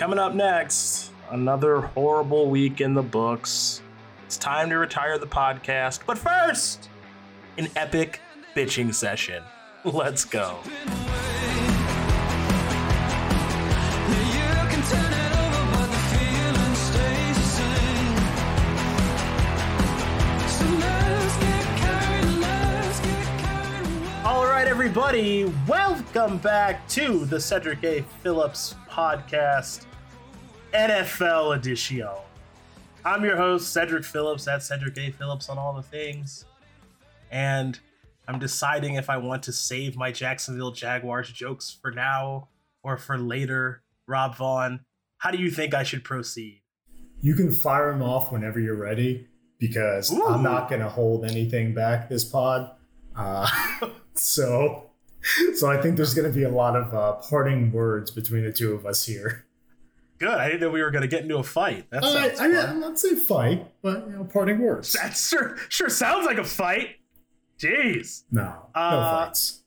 Coming up next, another horrible week in the books. It's time to retire the podcast. But first, an epic bitching session. Let's go. All right, everybody, welcome back to the Cedric A. Phillips podcast, NFL edition. I'm your host, Cedric Phillips, at Cedric A. Phillips on all the things. And I'm deciding if I want to save my Jacksonville Jaguars jokes for now or for later. Rob Vaughan, how do you think I should proceed? You can fire them off whenever you're ready because Ooh. I'm not going to hold anything back this pod. Uh, so, so I think there's going to be a lot of uh, parting words between the two of us here. Good. I didn't know we were going to get into a fight. That Uh, I fun. I'm not saying fight, but you know, parting words. That sure sure sounds like a fight. Jeez. No, no Uh, fights.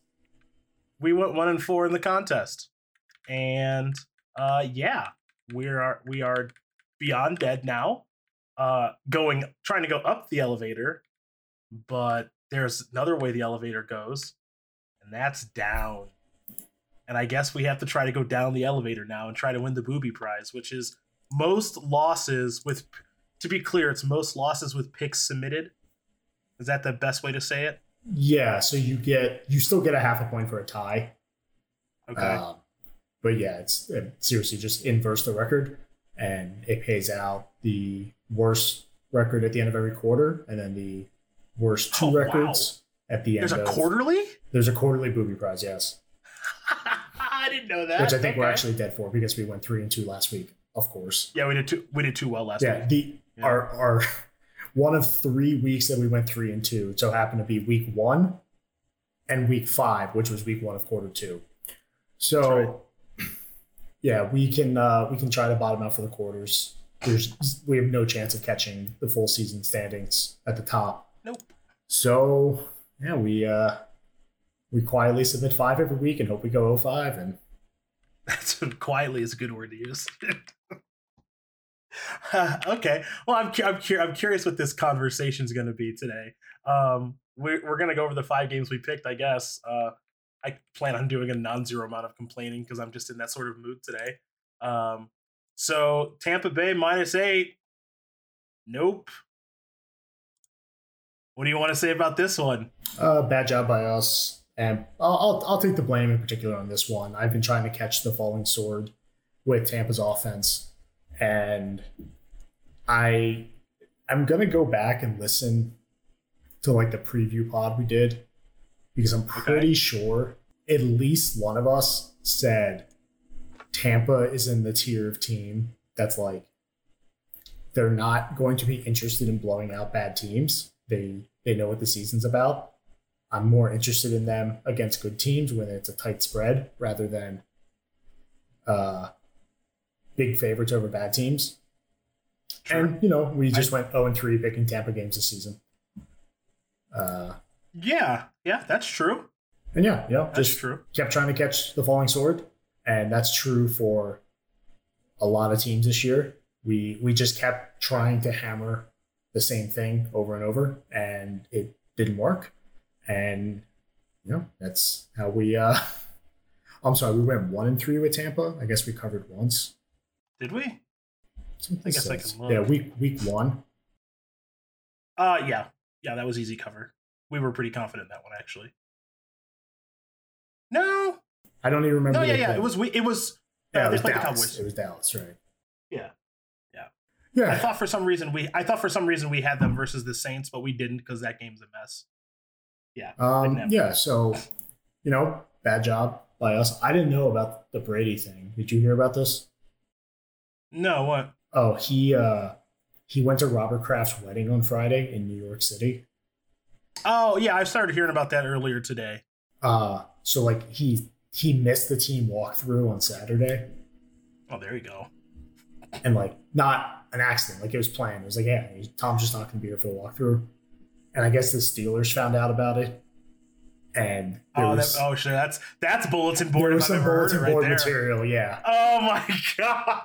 We went one and four in the contest. And uh yeah, we are we are beyond dead now. Uh going trying to go up the elevator, but there's another way the elevator goes, and that's down. And I guess we have to try to go down the elevator now and try to win the booby prize, which is most losses with to be clear, it's most losses with picks submitted. Is that the best way to say it? Yeah, so you get you still get a half a point for a tie. Okay. Um, but yeah, it's uh, seriously just inverse the record, and it pays out the worst record at the end of every quarter, and then the worst two Oh, wow. records at the end. There's a of, quarterly? There's a quarterly booby prize, yes, I didn't know that. which I think we're actually dead for because we went three and two last week, of course. Yeah, we did too. We did too well last Yeah, week. the Yeah. our our one of three weeks that we went three and two so happened to be week one and week five, which was week one of quarter two. So yeah, we can uh, we can try to bottom out for the quarters. There's we have no chance of catching the full season standings at the top. Nope. So yeah, we uh we quietly submit five every week and hope we go 05 and That's what quietly is a good word to use. okay. Well, I'm cu- I'm, cu- I'm curious what this conversation is going to be today. Um, we're we're going to go over the five games we picked. I guess. Uh, I plan on doing a non-zero amount of complaining because I'm just in that sort of mood today. Um, so Tampa Bay minus eight. Nope. What do you want to say about this one? Uh, bad job by us. And I'll, I'll, I'll take the blame in particular on this one. I've been trying to catch the falling sword with Tampa's offense, and I I'm gonna go back and listen to like the preview pod we did because I'm pretty sure at least one of us said Tampa is in the tier of team that's like they're not going to be interested in blowing out bad teams. They they know what the season's about. I'm more interested in them against good teams when it's a tight spread rather than uh, big favorites over bad teams. And you know, we just went 0 and 3 picking Tampa games this season. Uh, Yeah, yeah, that's true. and yeah, yeah, That's just true. kept trying to catch the falling sword, and that's true for a lot of teams this year. We we just kept trying to hammer the same thing over and over, and it didn't work. And you know that's how we. uh I'm sorry, we went one and three with Tampa. I guess we covered once. Did we? That's what I this guess I can look. Yeah, week week one. Uh yeah. Yeah, that was easy cover. We were pretty confident in that one actually. No. I don't even remember. No, yeah, yeah. play. It was we it was Yeah, uh, it was played the Dallas. It was Dallas, right? Yeah. I Yeah, I thought for some reason we I thought for some reason we had them versus the Saints, but we didn't because that game's a mess. Yeah. Um, yeah, so you know, bad job by us. I didn't know about the Brady thing. Did you hear about this? No, what? Oh, he uh he went to Robert Kraft's wedding on Friday in New York City. Oh yeah, I started hearing about that earlier today. Uh so like he he missed the team walkthrough on Saturday Oh, there you go. and like not an accident, like it was planned. It was like, yeah, Tom's just not gonna be here for the walkthrough. And I guess the Steelers found out about it And oh, was, that, oh, sure, that's that's bulletin board. There was some bulletin board right material, yeah. Oh my god.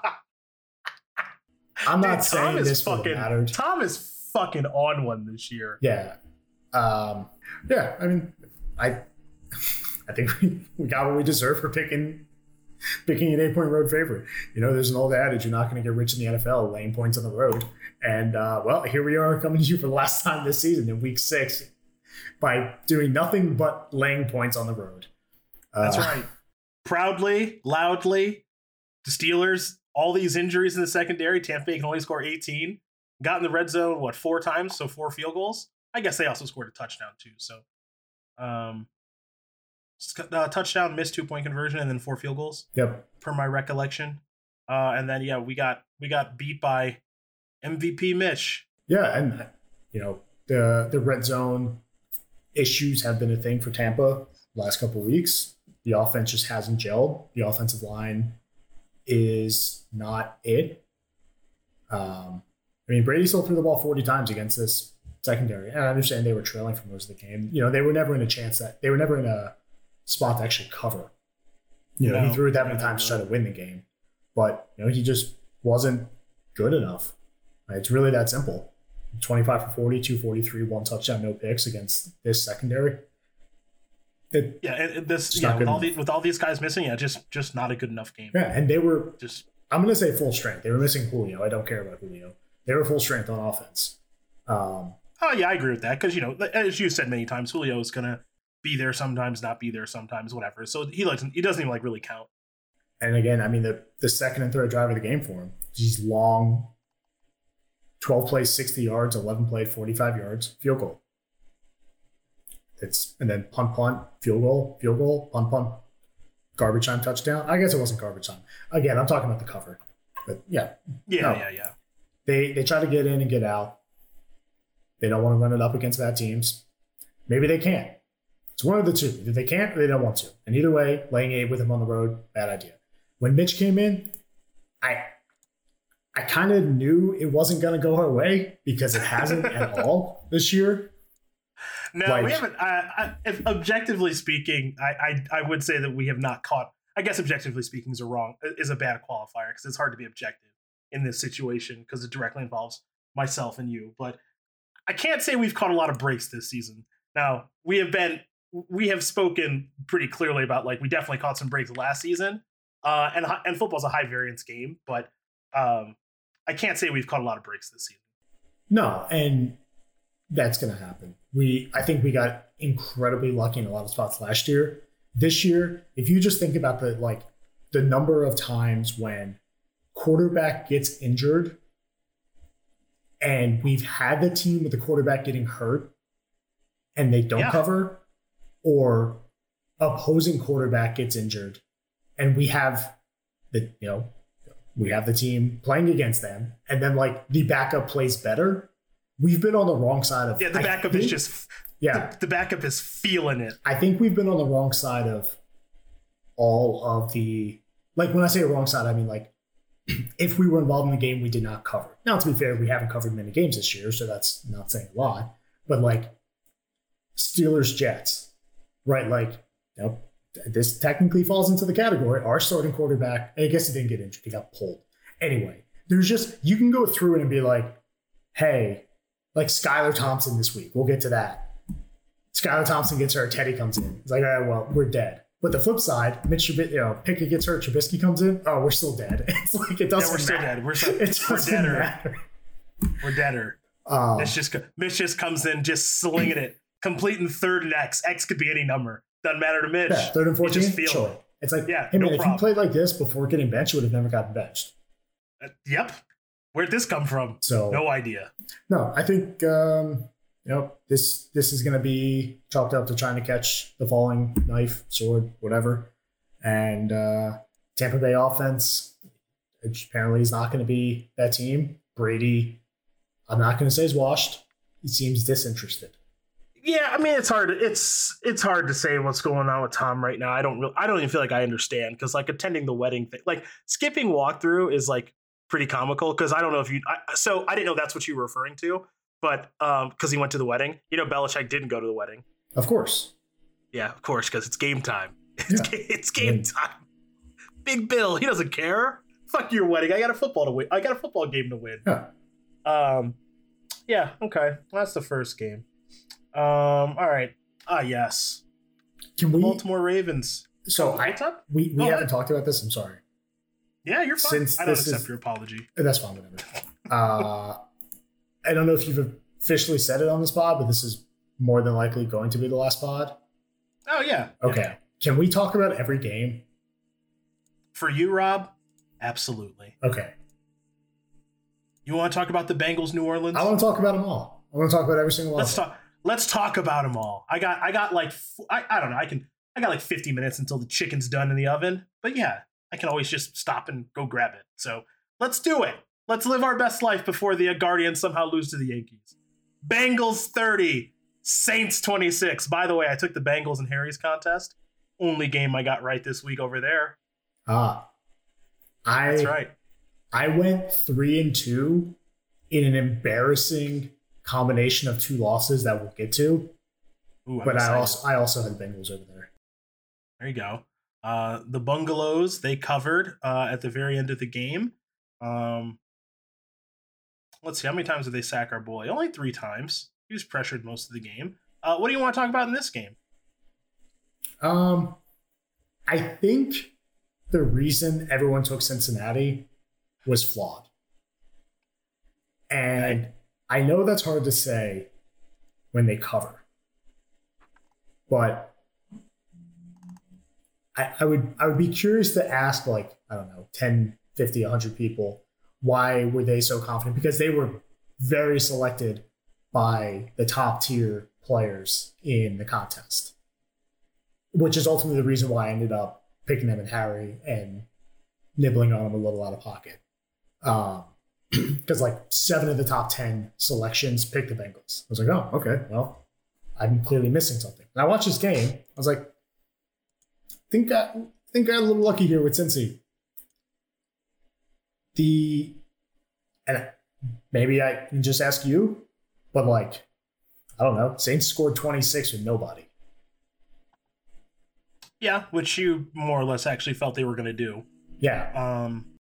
I'm not Dude, saying Tom this fucking, mattered. Tom is fucking on one this year. Yeah. Um, yeah, I mean, I I think we, we got what we deserve for picking picking an eight point road favorite. You know, there's an old adage you're not going to get rich in the NFL laying points on the road. And uh, well, here we are coming to you for the last time this season in week six by doing nothing but laying points on the road. That's uh, right. Proudly, loudly, the Steelers, all these injuries in the secondary, Tampa Bay can only score 18. Got in the red zone, what, four times? So four field goals. I guess they also scored a touchdown too. So, um, uh, touchdown, missed two point conversion, and then four field goals. Yep. Per my recollection. Uh, and then yeah, we got we got beat by MVP Mitch. Yeah, and you know the the red zone issues have been a thing for Tampa last couple weeks. The offense just hasn't gelled. The offensive line is not it. Um, I mean, Brady still threw the ball 40 times against this secondary. And I understand they were trailing for most of the game. You know, they were never in a chance that they were never in a spot to actually cover. You know, no, he threw it that many times to try to win the game. But, you know, he just wasn't good enough. It's really that simple. 25 for 40, 243, one touchdown, no picks against this secondary. It, yeah, it, this yeah, with all, the, with all these guys missing, yeah, just just not a good enough game. Yeah, and they were just I'm gonna say full strength. They were missing Julio. I don't care about Julio. They were full strength on offense. Um, oh yeah, I agree with that because you know, as you said many times, Julio is gonna be there sometimes, not be there sometimes, whatever. So he likes he doesn't even like really count. And again, I mean the the second and third drive of the game for him, these long 12 plays, 60 yards, 11 played, 45 yards, field goal. It's and then punt, punt, field goal, field goal, punt, punt, garbage time, touchdown. I guess it wasn't garbage time. Again, I'm talking about the cover, but yeah, yeah, no. yeah, yeah. They they try to get in and get out. They don't want to run it up against bad teams. Maybe they can't. It's one of the two. Either they can't or they don't want to. And either way, laying eight with him on the road, bad idea. When Mitch came in, I I kind of knew it wasn't going to go our way because it hasn't at all this year. No, like, we haven't. I, if objectively speaking, I, I, I would say that we have not caught. I guess objectively speaking is a wrong is a bad qualifier because it's hard to be objective in this situation because it directly involves myself and you. But I can't say we've caught a lot of breaks this season. Now we have been we have spoken pretty clearly about like we definitely caught some breaks last season. Uh, and and football's a high variance game, but um, I can't say we've caught a lot of breaks this season. No, and that's going to happen. We, I think we got incredibly lucky in a lot of spots last year. This year, if you just think about the like the number of times when quarterback gets injured, and we've had the team with the quarterback getting hurt, and they don't yeah. cover, or opposing quarterback gets injured, and we have the you know we have the team playing against them, and then like the backup plays better. We've been on the wrong side of yeah. The backup think, is just yeah. The, the backup is feeling it. I think we've been on the wrong side of all of the like when I say wrong side, I mean like if we were involved in the game, we did not cover. Now, to be fair, we haven't covered many games this year, so that's not saying a lot. But like Steelers Jets, right? Like, you know, this technically falls into the category. Our starting quarterback, I guess he didn't get injured, he got pulled. Anyway, there's just, you can go through it and be like, hey, like Skylar Thompson this week, we'll get to that. Skylar Thompson gets hurt, Teddy comes in. It's like, all right, well, we're dead. But the flip side, Mitch, you know, Pickett gets hurt, Trubisky comes in. Oh, we're still dead. It's like it doesn't. Yeah, we're still matter. dead. We're, so, it we're deader. Matter. We're deader. Um, Mitch just Mitch just comes in, just slinging it, completing third and X. X could be any number. Doesn't matter to Mitch. Yeah, third and fourteen. Sure. It. It's like, yeah, hey man, no if you played like this before getting benched, you would have never gotten benched. Uh, yep. Where'd this come from? So no idea. No, I think um, you know this this is going to be chalked up to trying to catch the falling knife, sword, whatever. And uh, Tampa Bay offense apparently is not going to be that team. Brady, I'm not going to say is washed. He seems disinterested. Yeah, I mean it's hard. It's it's hard to say what's going on with Tom right now. I don't really, I don't even feel like I understand because like attending the wedding thing, like skipping walkthrough is like pretty comical because I don't know if you. I, so I didn't know that's what you were referring to, but um, because he went to the wedding, you know, Belichick didn't go to the wedding. Of course. Yeah, of course, because it's game time. It's, Yeah. it's game time. Big Bill, he doesn't care. Fuck your wedding. I got a football to win. I got a football game to win. Yeah. Um, yeah. Okay, that's the first game. Um, all right. Ah, yes. Can we? Baltimore Ravens. So I What's up? we, we Go haven't talked about this. I'm sorry. Yeah, you're fine. Since I don't accept is- your apology. That's fine. Whatever. uh, I don't know if you've officially said it on this pod, but this is more than likely going to be the last pod. Oh yeah. Okay. Yeah. Can we talk about every game? For you, Rob, absolutely. Okay. You want to talk about the Bengals, New Orleans? I want to talk about them all. I want to talk about every single one. Let's talk. Let's talk about them all. I got. I got like. I, I don't know. I can. I got like 50 minutes until the chicken's done in the oven. But yeah, I can always just stop and go grab it. So let's do it. Let's live our best life before the Guardians somehow lose to the Yankees. Bengals 30, Saints 26. By the way, I took the Bengals and Harry's contest. Only game I got right this week over there. Ah. I That's right. I went three and two in an embarrassing combination of two losses that we'll get to. Ooh, but I also I also had the Bengals over there. There you go. Uh, the Bungalows they covered uh, at the very end of the game. Um, let's see how many times did they sack our boy? Only three times. He was pressured most of the game. Uh, what do you want to talk about in this game? Um, I think the reason everyone took Cincinnati was flawed, and I know that's hard to say when they cover, but I, I would I would be curious to ask like I don't know 10, 50, 100 people why were they so confident because they were very selected by the top tier players in the contest which is ultimately the reason why I ended up picking them and Harry and nibbling on them a little out of pocket. Um, Because like seven of the top 10 selections picked the Bengals. I was like, oh, okay, well, I'm clearly missing something. And I watched this game. I was like, think I think I got a little lucky here with Cincy. The and maybe I can just ask you, but like, I don't know. Saints scored 26 with nobody. Yeah, which you more or less actually felt they were going to do. Yeah, Um,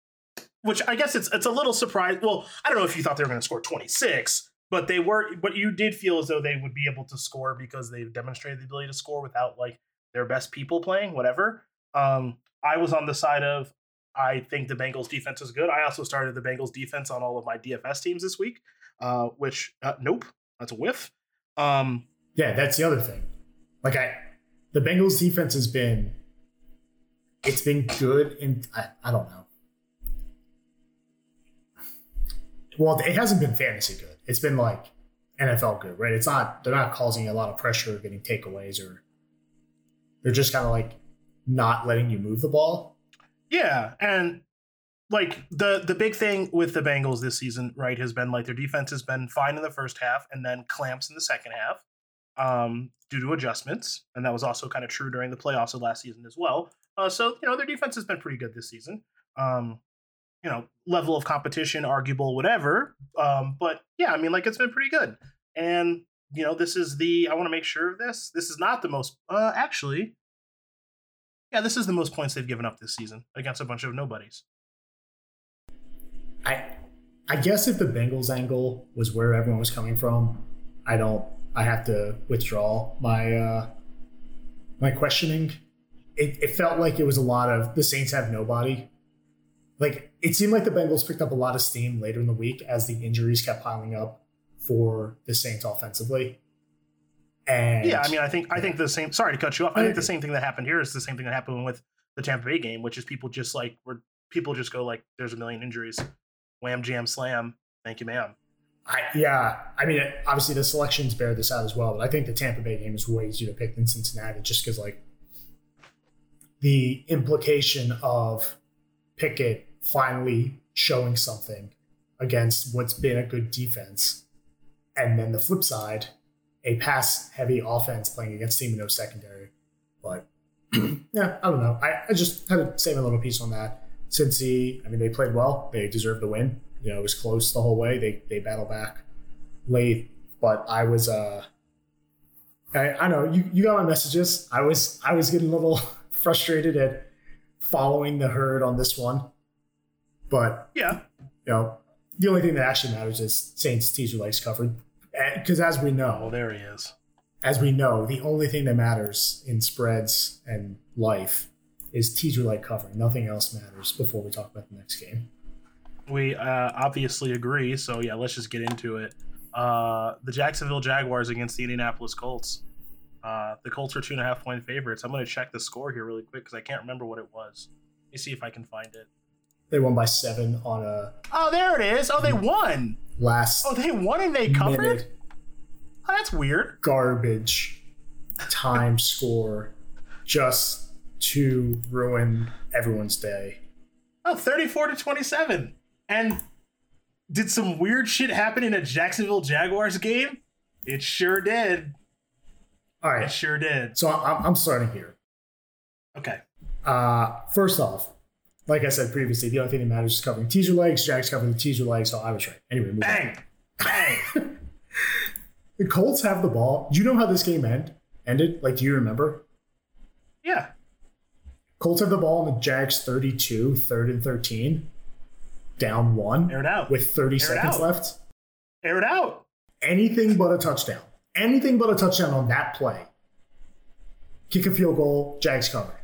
which I guess it's it's a little surprise. Well, I don't know if you thought they were going to score 26, but they were. But you did feel as though they would be able to score because they've demonstrated the ability to score without like their best people playing. Whatever. Um, I was on the side of I think the Bengals defense is good. I also started the Bengals defense on all of my DFS teams this week. Uh, which uh, nope, that's a whiff. Um, Yeah, that's the other thing. Like I, the Bengals defense has been, it's been good, and I, I don't know. Well, it hasn't been fantasy good. It's been like NFL good, right? It's not. They're not causing a lot of pressure, or getting takeaways, or they're just kind of like not letting you move the ball. Yeah, and like the the big thing with the Bengals this season, right, has been like their defense has been fine in the first half and then clamps in the second half, um, due to adjustments, and that was also kind of true during the playoffs of last season as well. Uh, so you know their defense has been pretty good this season. Um, you know, level of competition, arguable, whatever. Um, but yeah, I mean, like it's been pretty good. And you know, this is the I want to make sure of this. This is not the most uh actually. Yeah, this is the most points they've given up this season against a bunch of nobodies. I, I guess if the Bengals angle was where everyone was coming from, I don't. I have to withdraw my uh, my questioning. It, it felt like it was a lot of the Saints have nobody. Like it seemed like the Bengals picked up a lot of steam later in the week as the injuries kept piling up for the Saints offensively. And Yeah, I mean, I think I think the same. Sorry to cut you off. I think the same thing that happened here is the same thing that happened with the Tampa Bay game, which is people just like where people just go like, "There's a million injuries, wham jam slam, thank you, ma'am." I, yeah, I mean, obviously the selections bear this out as well, but I think the Tampa Bay game is way easier to pick than Cincinnati just because, like, the implication of Pickett finally showing something against what's been a good defense, and then the flip side, a pass heavy offense playing against team with no secondary. But yeah, I don't know. I, I just had to say my little piece on that. Cincy, I mean, they played well. They deserved the win. You know, it was close the whole way. They they battled back late, but I was uh I, I know you, you got my messages. I was I was getting a little frustrated at following the herd on this one, but Yeah. you know the only thing that actually matters is Saints teaser legs covered, because as we Oh, know, there he is. as we know, the only thing that matters in spreads and life is teaser leg covering. Nothing else matters before we talk about the next game. We uh, obviously agree. So yeah, let's just get into it. Uh, the Jacksonville Jaguars against the Indianapolis Colts. Uh, the Colts are two and a half point favorites. I'm going to check the score here really quick because I can't remember what it was. Let me see if I can find it. They won by seven on a Oh, there it is. Oh, they won. last Oh, they won and they covered. Oh, that's weird. garbage time score just to ruin everyone's day. Oh, 34 to 27. And did some weird shit happen in a Jacksonville Jaguars game? It sure did. All right. It sure did. so I'm, I'm starting here. Okay. Uh, first off, like I said previously, the only thing that matters is covering teaser legs. Jack's covering the teaser legs, so I was right. Anyway. Bang. Bang. The Colts have the ball. Do you know how this game end ended? Like, do you remember? yeah. Colts have the ball on the Jags 32, third and 13, down one Air it out. with 30 Air seconds left. Air it out. Anything but a touchdown. Anything but a touchdown on that play. Kick a field goal, Jags cover.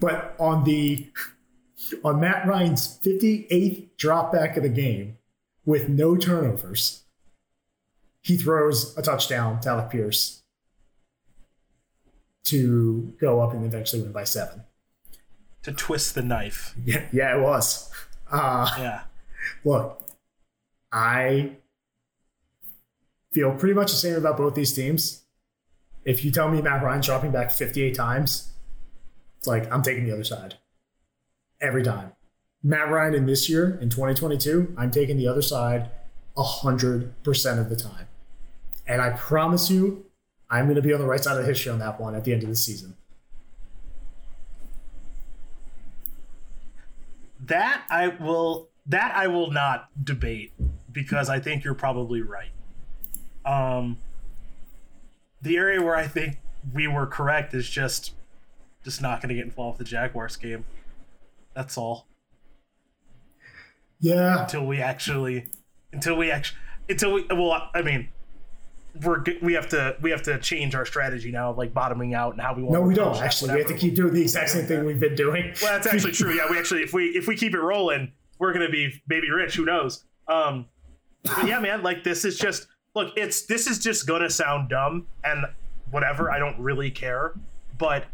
But on the on Matt Ryan's 58th drop back of the game with no turnovers, he throws a touchdown to Alec Pierce to go up and eventually win by seven. To twist the knife. Yeah, yeah, it was. Uh, Yeah. look, I feel pretty much the same about both these teams. If you tell me Matt Ryan's dropping back 58 times, like I'm taking the other side every time. Matt Ryan in this year, in 2022, I'm taking the other side 100% of the time. And I promise you, I'm going to be on the right side of history on that one at the end of the season. That I will that I will not debate because I think you're probably right. Um the area where I think we were correct is just just not going to get involved with the Jaguars game. That's all. Yeah, Until we actually until we actually until we well I mean we're we have to we have to change our strategy now of like bottoming out and how we want no, we don't. Actually, we have to keep doing the exact same thing we've been doing. Well, that's actually true. Yeah, we actually, if we if we keep it rolling, we're gonna be baby rich. Who knows? Um, but yeah, man. Like this is just look. It's this is just gonna sound dumb and whatever. I don't really care. But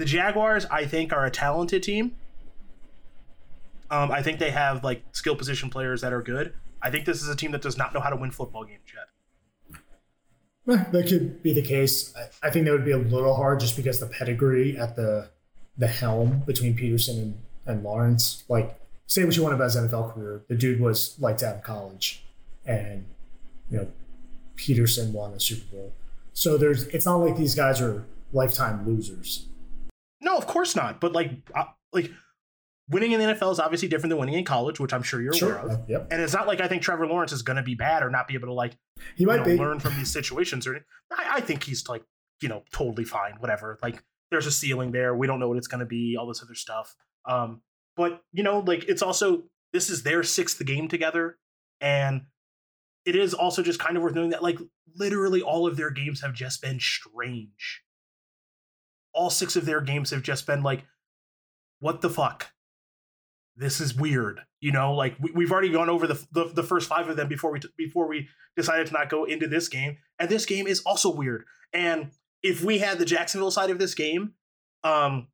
the Jaguars, I think, are a talented team. Um, I think they have like skill position players that are good. I think this is a team that does not know how to win football games yet. Eh, That could be the case. I, think that would be a little hard just because the pedigree at the the helm between Pederson and, and Lawrence. Like, say what you want about his NFL career, the dude was lights out in college, and you know, Pederson won the Super Bowl. So there's, it's not like these guys are lifetime losers. No, of course not. But like, uh, like winning in the NFL is obviously different than winning in college, which I'm sure you're aware of. Uh, Yep. And it's not like I think Trevor Lawrence is going to be bad or not be able to like He might know, be. learn from these situations. Or I, I think he's like you know totally fine. Whatever. Like there's a ceiling there. We don't know what it's going to be. All this other stuff. Um, but you know, like it's also this is their sixth game together, and it is also just kind of worth knowing that like literally all of their games have just been strange. All six of their games have just been like, what the fuck? This is weird. You know, like we, we've already gone over the, the the first five of them before we t- before we decided to not go into this game, and this game is also weird. And if we had the Jacksonville side of this game, um,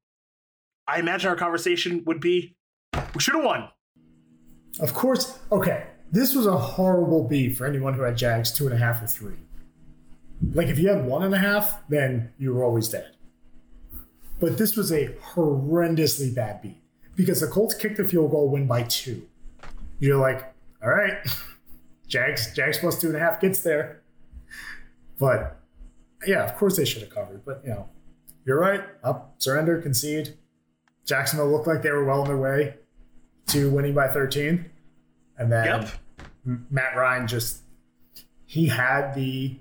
I imagine our conversation would be, we should have won. Of course. Okay. This was a horrible beat for anyone who had Jags two and a half or three. Like if you had one and a half, then you were always dead. But this was a horrendously bad beat because the Colts kicked the field goal, win by two. You're like, all right, Jags, Jags plus two and a half gets there. But yeah, of course they should have covered. But you know, you're right. Up, surrender, concede. Jacksonville looked like they were well on their way to winning by 13. And then Yep. Matt Ryan just he had the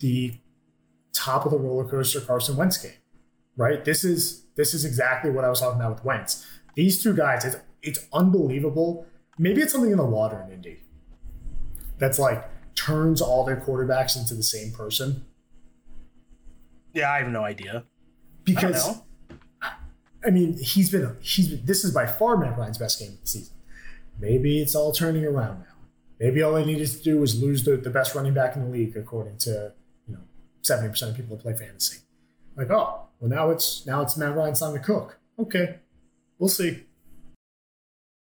the top of the roller coaster Carson Wentz game, right? This is this is exactly what I was talking about with Wentz. These two guys, it's it's unbelievable. Maybe it's something in the water in Indy that's like turns all their quarterbacks into the same person. Yeah, I have no idea. Because I, I, mean, he's been he's been, this is by far Matt Ryan's best game of the season. Maybe it's all turning around now. Maybe all they needed to do was lose the, the best running back in the league, according to you know seventy percent of people that play fantasy. Like, oh, well now it's now it's Matt Ryan's time to cook. Okay, we'll see.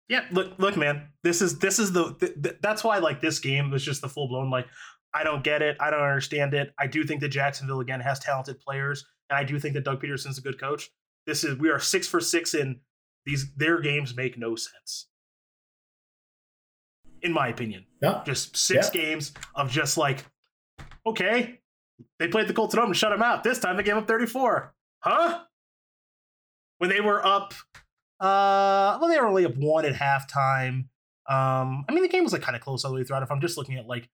Yeah, look, look, man. This is this is the th- that's why I like this game was just the full blown like I don't get it. I don't understand it. I do think that Jacksonville again has talented players, and I do think that Doug Pederson's a good coach. This is we are six for six in these. Their games make no sense, in my opinion. Yeah, just six yeah. games of just like, okay, they played the Colts at home and shut them out. This time they gave up thirty four, huh? When they were up uh, well, they were only up one at halftime. Um, I mean, the game was like kind of close all the way throughout. If I'm just looking at like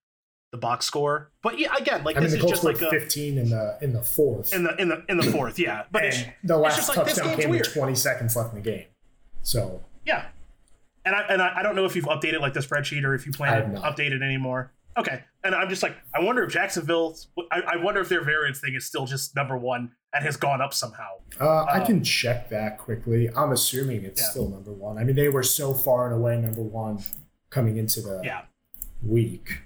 the box score, but yeah, again, like I this mean, the is just like a, 15 in the in the fourth. In the in the in the fourth, yeah. But it's, the last it's touchdown like, came weird. with 20 seconds left in the game. So yeah, and I and I, I don't know if you've updated like the spreadsheet or if you plan to update it anymore. Okay, and I'm just like, I wonder if Jacksonville, I, I wonder if their variance thing is still just number one and has gone up somehow. Uh, I um, can check that quickly. I'm assuming it's yeah. still number one. I mean, they were so far and away number one coming into the yeah. week.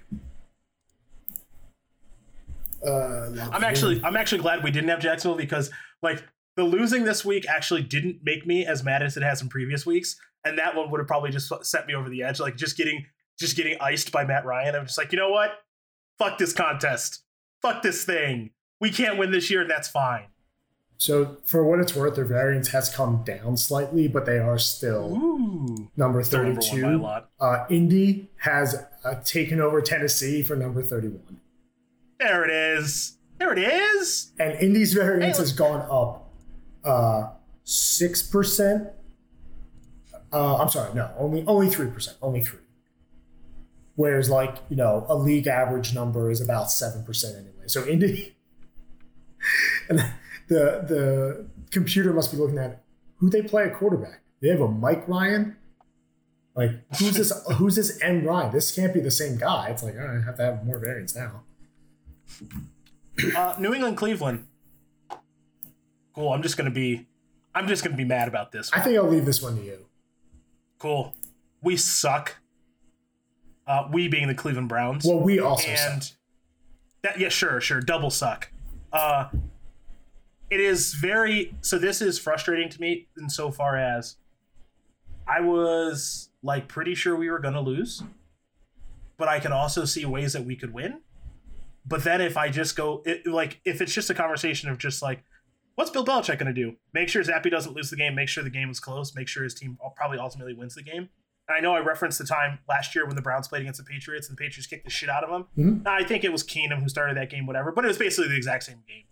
Uh, I'm actually I'm actually glad we didn't have Jacksonville because like the losing this week actually didn't make me as mad as it has in previous weeks, and that one would have probably just set me over the edge. Like just getting just getting iced by Matt Ryan. I'm just like, you know what? Fuck this contest. Fuck this thing. We can't win this year, and that's fine. So, for what it's worth, their variance has come down slightly, but they are still Ooh, number 32. Number uh, Indy has uh, taken over Tennessee for number 31. There it is. There it is. And Indy's variance hey, has gone up uh, 6%. Uh, I'm sorry, no, only only 3%. Only 3 Whereas, like, you know, a league average number is about 7% anyway. So Indy, and the, the computer must be looking at who they play at quarterback. They have a Mike Ryan. Like, who's this? who's this M Ryan? This can't be the same guy. It's like, I have to have more variants now. Uh, New England, Cleveland. Cool. I'm just gonna be, I'm just gonna be mad about this. One. I think I'll leave this one to you. Cool. We suck. Uh, we being the Cleveland Browns. Well, we also and suck. that yeah, sure, sure, double suck. Uh, it is very so. This is frustrating to me insofar as I was like pretty sure we were gonna lose, but I can also see ways that we could win. But then if I just go it, like if it's just a conversation of just like what's Bill Belichick going to do? Make sure Zappe doesn't lose the game. Make sure the game is close. Make sure his team probably ultimately wins the game. I know I referenced the time last year when the Browns played against the Patriots and the Patriots kicked the shit out of them. Mm-hmm. I think it was Keenum who started that game, whatever, but it was basically the exact same game.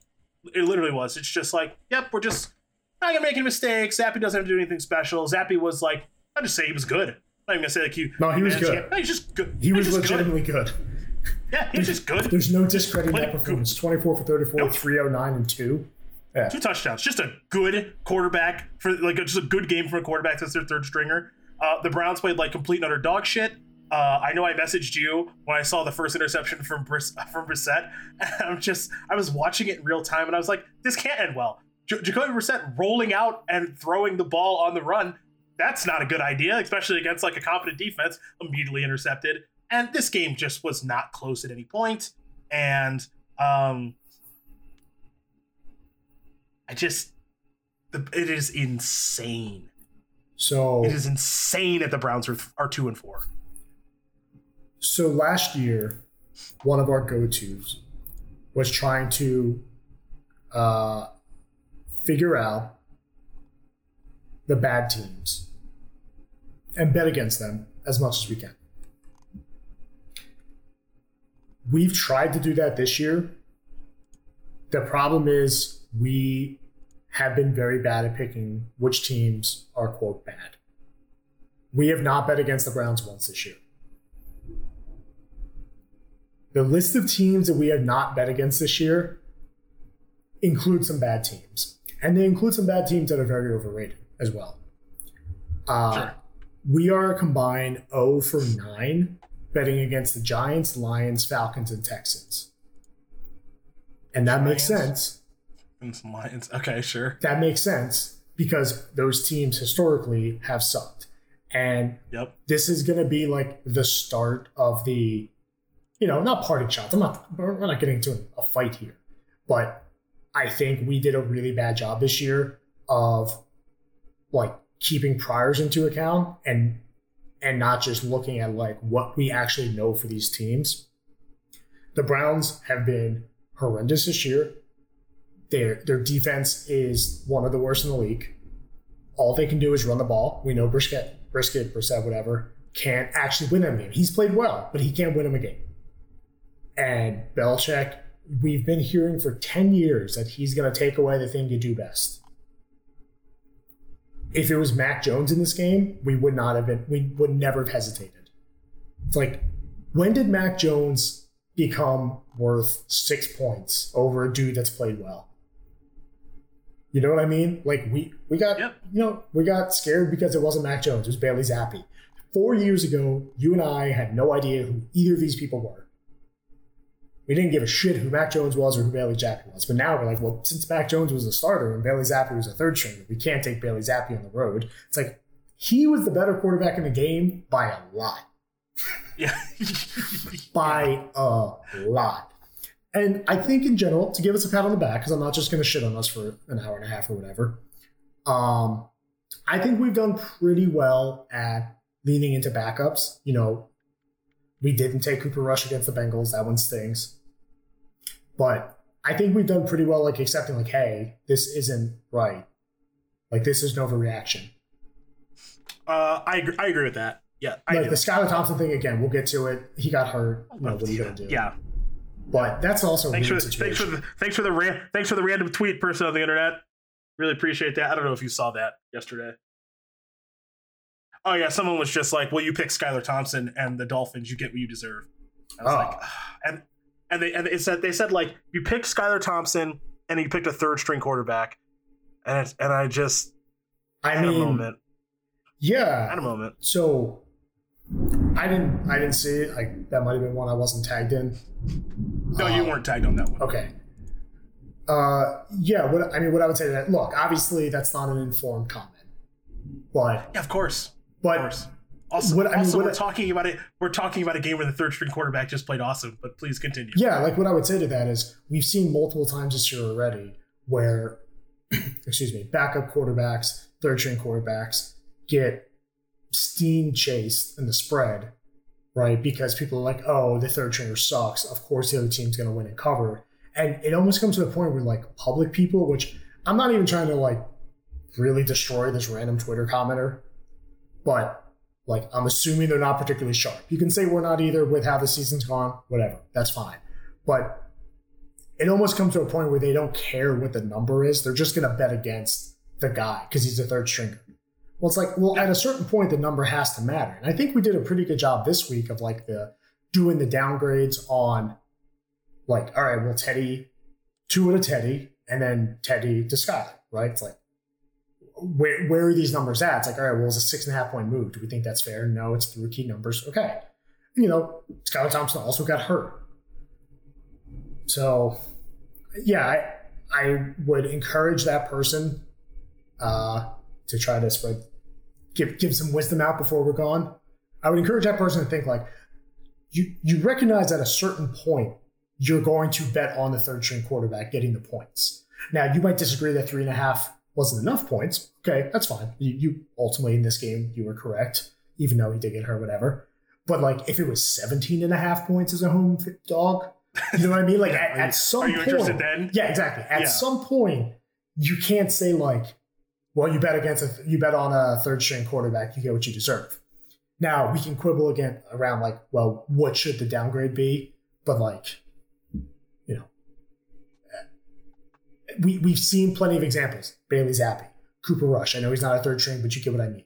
It literally was. It's just like, yep, we're just not gonna make any mistakes. Zappe doesn't have to do anything special. Zappe was like, I'll just say he was good. I'm not even gonna say like he. No, he was good. No, he's just good. He was legitimately good. good. Yeah, he was just good. There's no discrediting that performance. 24 for 34, nope. 309 and two. Yeah. Two touchdowns. Just a good quarterback for like just a good game from a quarterback that's their third stringer. Uh, the Browns played like complete and utter dog shit. Uh, I know I messaged you when I saw the first interception from Briss- from Brissett. I'm just I was watching it in real time and I was like, this can't end well. J- Jacoby Brissett rolling out and throwing the ball on the run. That's not a good idea, especially against like a competent defense. Immediately intercepted, and this game just was not close at any point. And um, I just, the, it is insane so it is insane that the Browns are, are two and four. So last year, one of our go tos was trying to uh, figure out the bad teams and bet against them as much as we can. We've tried to do that this year. The problem is we have been very bad at picking which teams are quote bad. We have not bet against the Browns once this year. the list of teams that we have not bet against this year include some bad teams, and they include some bad teams that are very overrated as well. Uh, Sure. We are combined 0 for 9 betting against the Giants, Lions, Falcons, and Texans. And that makes sense. And some Lions. Okay, sure. That makes sense because those teams historically have sucked. And Yep. this is going to be like the start of the, you know, not parting shots. I'm not, we're not getting into a fight here. But I think we did a really bad job this year of like keeping priors into account and and not just looking at like what we actually know for these teams. The Browns have been horrendous this year. Their their defense is one of the worst in the league. All they can do is run the ball. We know Brisket, Brisket, Brissett, whatever, can't actually win them a game. He's played well, but he can't win them a game. And Belichick, we've been hearing for 10 years that he's going to take away the thing you do best. If it was Mac Jones in this game, we would not have been, we would never have hesitated. It's like, when did Mac Jones become worth six points over a dude that's played well? You know what I mean? Like we we got Yep. you know we got scared because it wasn't Mac Jones, it was Bailey Zappe. Four years ago, you and I had no idea who either of these people were. We didn't give a shit who Mac Jones was or who Bailey Zappe was. But now we're like, well, since Mac Jones was a starter and Bailey Zappe was a third stringer, we can't take Bailey Zappe on the road. It's like he was the better quarterback in the game by a lot Yeah. by a lot. And I think in general, to give us a pat on the back, because I'm not just going to shit on us for an hour and a half or whatever, um, I think we've done pretty well at leaning into backups. You know, we didn't take Cooper Rush against the Bengals. That one stings. But I think we've done pretty well, like accepting, like, hey, this isn't right. Like, this is an overreaction. Uh, I agree, I agree with that. Yeah, I like do. the Skylar Thompson thing, again, we'll get to it. He got hurt. You know, what are you going to do? Yeah. But that's also a Thanks for the, thanks for the thanks for the ran, thanks for the random tweet person on the internet. Really appreciate that. I don't know if you saw that yesterday. Oh yeah, someone was just like, "Well, you pick Skylar Thompson and the Dolphins, you get what you deserve." I was Oh. like, ah. and and they and it said they said like you picked Skylar Thompson and you picked a third string quarterback, and it's, and I just I had a mean, moment, yeah. had a moment. So I didn't, I didn't see it. Like that might have been one I wasn't tagged in. No, you weren't tagged on that one. Okay. Uh, yeah. What I mean, what I would say to that. Look, obviously, that's not an informed comment, but Yeah, of course, of but course. Also, What- I mean, also what we're I- talking about it. We're talking about a game where the third string quarterback just played awesome. But please continue. yeah, like what I would say to that is we've seen multiple times this year already where, excuse me, backup quarterbacks, third string quarterbacks get steam chased in the spread, right? Because people are like, oh, the third stringer sucks. Of course, the other team's going to win and cover. And it almost comes to the point where like public people, which I'm not even trying to like really destroy this random Twitter commenter, but like I'm assuming they're not particularly sharp. You can say we're not either with how the season's gone, whatever, that's fine. But it almost comes to a point where they don't care what the number is. They're just going to bet against the guy because he's a third stringer. Well, it's like, well, at a certain point, the number has to matter. And I think we did a pretty good job this week of like the doing the downgrades on like, all right, well, Teddy, two to Teddy, and then Teddy to Skylar, right? It's like, where where are these numbers at? It's like, all right, well, it's a six and a half point move. Do we think that's fair? No, it's the rookie numbers. Okay. You know, Skylar Thompson also got hurt. So yeah, I I would encourage that person uh to try to spread give give some wisdom out before we're gone. I would encourage that person to think like you you recognize at a certain point you're going to bet on the third string quarterback getting the points. Now you might disagree that three and a half wasn't enough points. Okay, that's fine. You, you ultimately in this game you were correct, even though he did get hurt, whatever. But like if it was 17 and a half points as a home dog, you know what I mean? Like at, at some point, then? yeah, exactly. At Yeah. some point, you can't say like, "Well, you bet against a, you bet on a third string quarterback, you get what you deserve." Now we can quibble again around like, well, what should the downgrade be? But like, you know, we we've seen plenty of examples. Bailey Zappe, Cooper Rush. I know he's not a third string, but you get what I mean.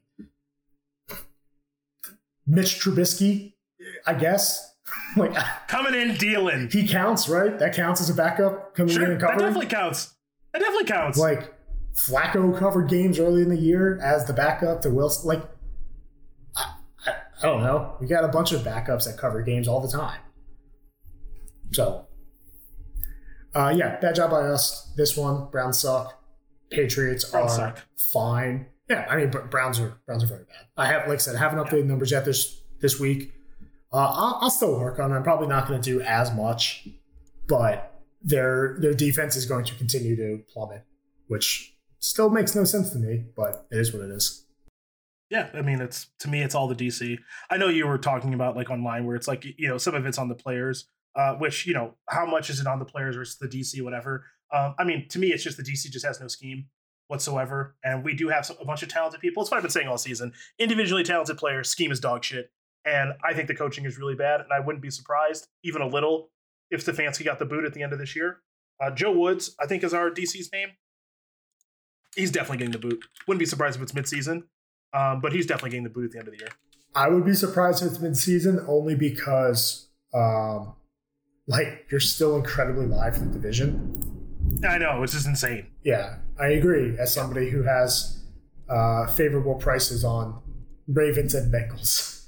Mitch Trubisky, I guess. like coming in dealing. he counts, right? That counts as a backup coming in Sure, and that definitely counts. That definitely counts. Like Flacco covered games early in the year as the backup to Wilson. Like I, I, I don't know. We got a bunch of backups that cover games all the time. So uh, yeah, bad job by us. This one, Browns suck. Patriots Browns are suck. fine. Yeah, I mean, Br- Browns are Browns are very bad. I have, like I said, I haven't updated numbers yet this this week. Uh, I'll, I'll still work on. it. I'm probably not going to do as much, but their their defense is going to continue to plummet, which still makes no sense to me. But it is what it is. Yeah, I mean, it's to me, it's all the DC. I know you were talking about like online where it's like you know some of it's on the players, uh, which you know how much is it on the players versus the DC, whatever. Um, I mean, to me, it's just the DC just has no scheme whatsoever, and we do have some, a bunch of talented people. It's what I've been saying all season. Individually talented players, scheme is dog shit, and I think the coaching is really bad. And I wouldn't be surprised even a little if Stefanski got the boot at the end of this year. Uh, Joe Woods, I think, is our DC's name. He's definitely getting the boot. Wouldn't be surprised if it's midseason. Um, but he's definitely getting the boot at the end of the year. I would be surprised if it's mid season only because, um, like, you're still incredibly live in the division. I know it's just insane. Yeah, I agree. As somebody who has uh, favorable prices on Ravens and Bengals.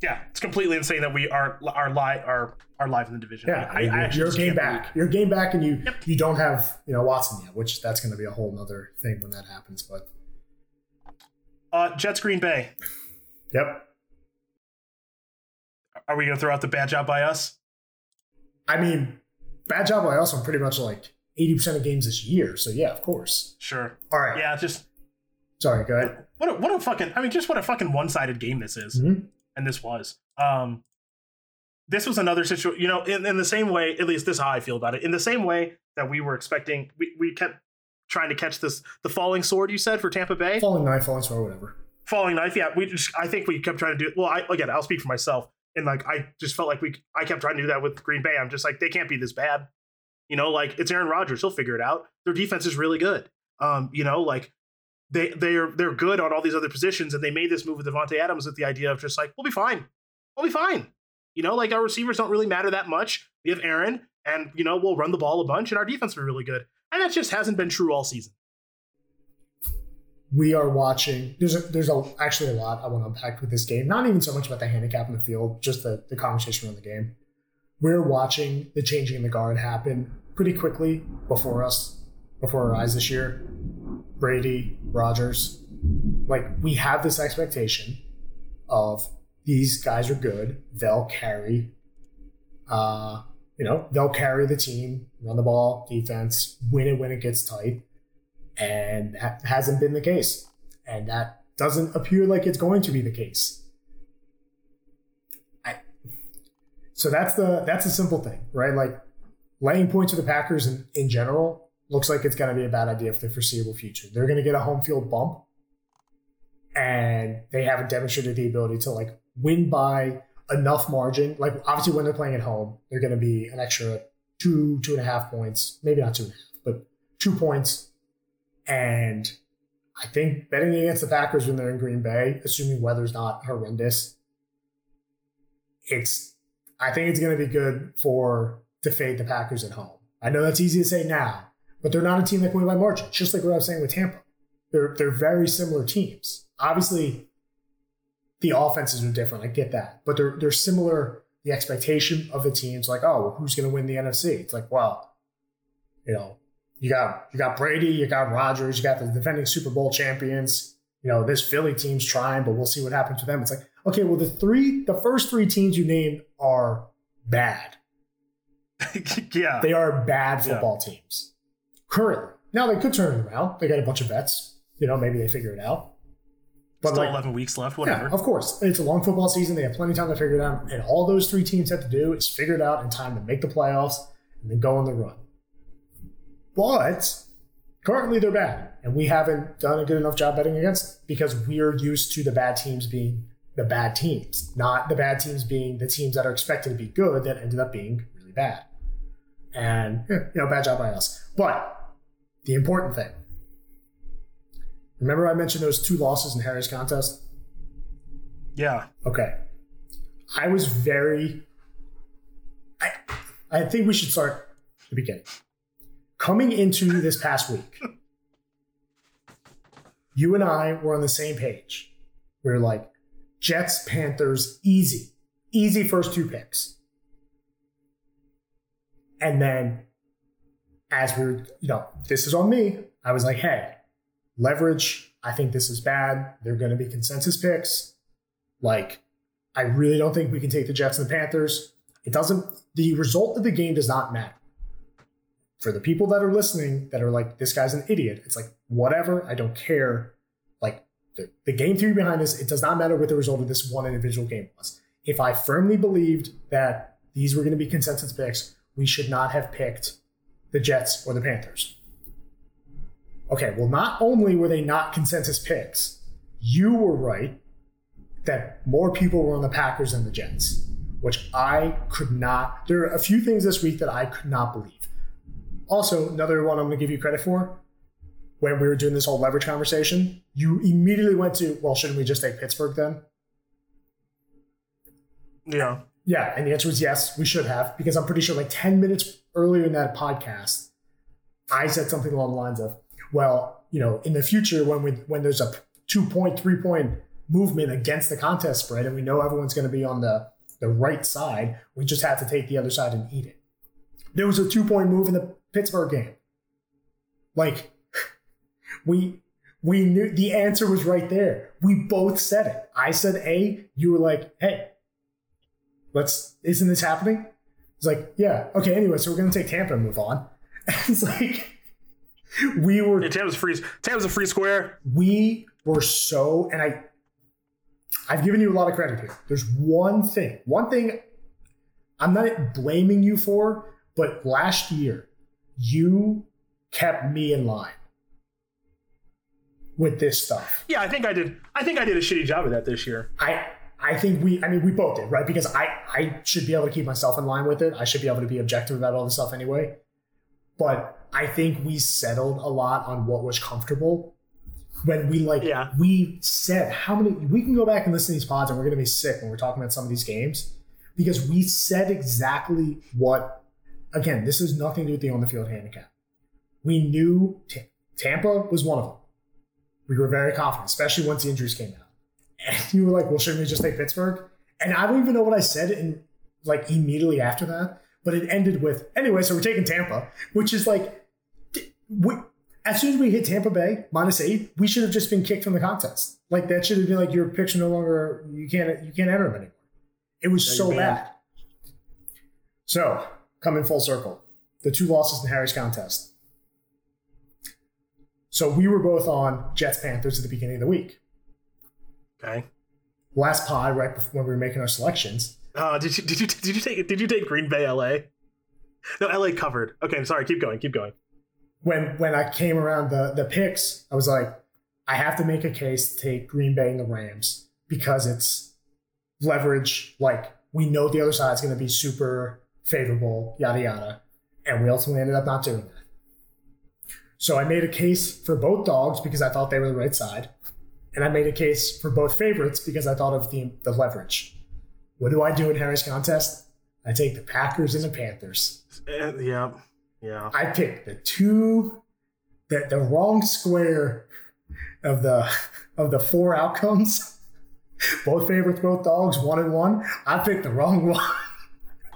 Yeah, it's completely insane that we are are live are are live in the division. Yeah, I, I actually you're game back. You're game back, and you Yep. you don't have you know Watson yet, which that's going to be a whole other thing when that happens. But Uh, Jets Green Bay. yep, Are we gonna throw out the bad job by us? I mean, bad job by us on pretty much like eighty percent of games this year. So yeah, of course. Sure. All right. Yeah, just Sorry. Go ahead. what a, what a fucking I mean, just what a fucking one sided game this is, Mhm. and this was. Um, this was another situation. You know, in, in the same way, at least this is how I feel about it. In the same way that we were expecting, we we kept trying to catch this the falling sword. You said for Tampa Bay. Falling knife, falling sword, whatever. falling knife yeah we just i think we kept trying to do well i again i'll speak for myself and like i just felt like we i kept trying to do that with green bay i'm just like they can't be this bad you know like it's aaron rodgers he'll figure it out their defense is really good um you know like they they're they're good on all these other positions and they made this move with Davante Adams with the idea of just like we'll be fine we'll be fine you know like our receivers don't really matter that much we have aaron and you know we'll run the ball a bunch and our defense will be really good and that just hasn't been true all season we are watching. There's a, there's a, actually a lot I want to unpack with this game. Not even so much about the handicap in the field, just the, the conversation around the game. We're watching the changing in the guard happen pretty quickly before us, before our eyes this year. Brady, Rodgers, like we have this expectation of these guys are good. They'll carry, uh, you know, they'll carry the team, run the ball, defense, win it when it gets tight and that hasn't been the case. And that doesn't appear like it's going to be the case. I, so that's the that's a simple thing, right? Like laying points to the Packers in, in general looks like it's going to be a bad idea for the foreseeable future. They're going to get a home field bump, and they haven't demonstrated the ability to like win by enough margin. Like obviously, when they're playing at home, they're going to be an extra two two and a half points, maybe not two and a half, but two points and I think betting against the Packers when they're in Green Bay, assuming weather's not horrendous, it's I think it's going to be good for to fade the Packers at home. I know that's easy to say now, but they're not a team that can win by margin. It's just like what I was saying with Tampa. They're they're very similar teams. Obviously, the offenses are different. I get that, but they're they're similar. The expectation of the teams, like, oh, who's going to win the NFC? It's like, well, you know, you got you got Brady, you got Rodgers, you got the defending Super Bowl champions. You know, this Philly team's trying, but we'll see what happens to them. It's like, okay, well, the three, the first three teams you named are bad. yeah They are bad football teams currently. Now they could turn it around. They got a bunch of vets. You know, maybe they figure it out. But still like, 11 weeks left whatever yeah, of course, it's a long football season. They have plenty of time to figure it out, and all those three teams have to do is figure it out in time to make the playoffs and then go on the run. But currently, they're bad, and we haven't done a good enough job betting against them because we're used to the bad teams being the bad teams, not the bad teams being the teams that are expected to be good that ended up being really bad. And you know, bad job by us. But the important thing. Remember, I mentioned those two losses in Harry's contest. yeah Okay. I was very I I think we should start the beginning. Coming into this past week, you and I were on the same page. We are like, Jets, Panthers, easy. Easy first two picks. And then as we were, you know, this is on me. I was like, hey, leverage. I think this is bad. They're going to be consensus picks. Like, I really don't think we can take the Jets and the Panthers. It doesn't, the result of the game does not matter. For the people that are listening that are like, this guy's an idiot, it's like, whatever, I don't care. Like, the, the game theory behind this, it does not matter what the result of this one individual game was. If I firmly believed that these were going to be consensus picks, we should not have picked the Jets or the Panthers. Okay, well, not only were they not consensus picks, you were right that more people were on the Packers than the Jets, which I could not. There are a few things this week that I could not believe. Also, another one I'm going to give you credit for when we were doing this whole leverage conversation, you immediately went to, well, shouldn't we just take Pittsburgh then? Yeah. Yeah, and the answer was yes, we should have, because I'm pretty sure like 10 minutes earlier in that podcast, I said something along the lines of, well, you know, in the future when we when there's a two point, three point movement against the contest spread and we know everyone's gonna be on the the right side, we just have to take the other side and eat it. There was a two point move in the Pittsburgh game. Like we we knew the answer was right there. We both said it. I said A, you were like, hey, let's isn't this happening? It's like, yeah, okay, anyway, so we're gonna take Tampa and move on. it's like we were yeah, Tampa's free Tampa's a free square. We were so and I I've given you a lot of credit here. There's one thing, one thing I'm not blaming you for, but last year you kept me in line with this stuff. Yeah, I think I did. I think I did a shitty job of that this year. I I think we, I mean, we both did, right? Because I, I should be able to keep myself in line with it. I should be able to be objective about all this stuff anyway. But I think we settled a lot on what was comfortable when we like, yeah. we said how many, we can go back and listen to these pods and we're going to be sick when we're talking about some of these games because we said exactly what, again, this has nothing to do with the on the field handicap. We knew T- Tampa was one of them. We were very confident, especially once the injuries came out. And you were like, well, shouldn't we just take Pittsburgh? And I don't even know what I said in like immediately after that, but it ended with anyway. So we're taking Tampa, which is like, we, as soon as we hit Tampa Bay minus eight, we should have just been kicked from the contest. Like that should have been like your picks are no longer you can't you can't enter them anymore. It was so bad. So coming full circle, the two losses in Harry's contest. So we were both on Jets Panthers at the beginning of the week. Okay. Last pod, right before when we were making our selections. Uh, did you did you did you take did you take Green Bay LA? No, LA covered. Okay, I'm sorry. Keep going. Keep going. When when I came around the the picks, I was like, I have to make a case to take Green Bay and the Rams because it's leverage. Like we know the other side is going to be super favorable, yada yada, and we ultimately ended up not doing that. So I made a case for both dogs because I thought they were the right side. And I made a case for both favorites because I thought of the, the leverage. What do I do in Harry's contest? I take the Packers and the Panthers. Uh, yeah, yeah. I pick the two, the, the wrong square of the of the four outcomes. Both favorites, both dogs, one and one. I picked the wrong one.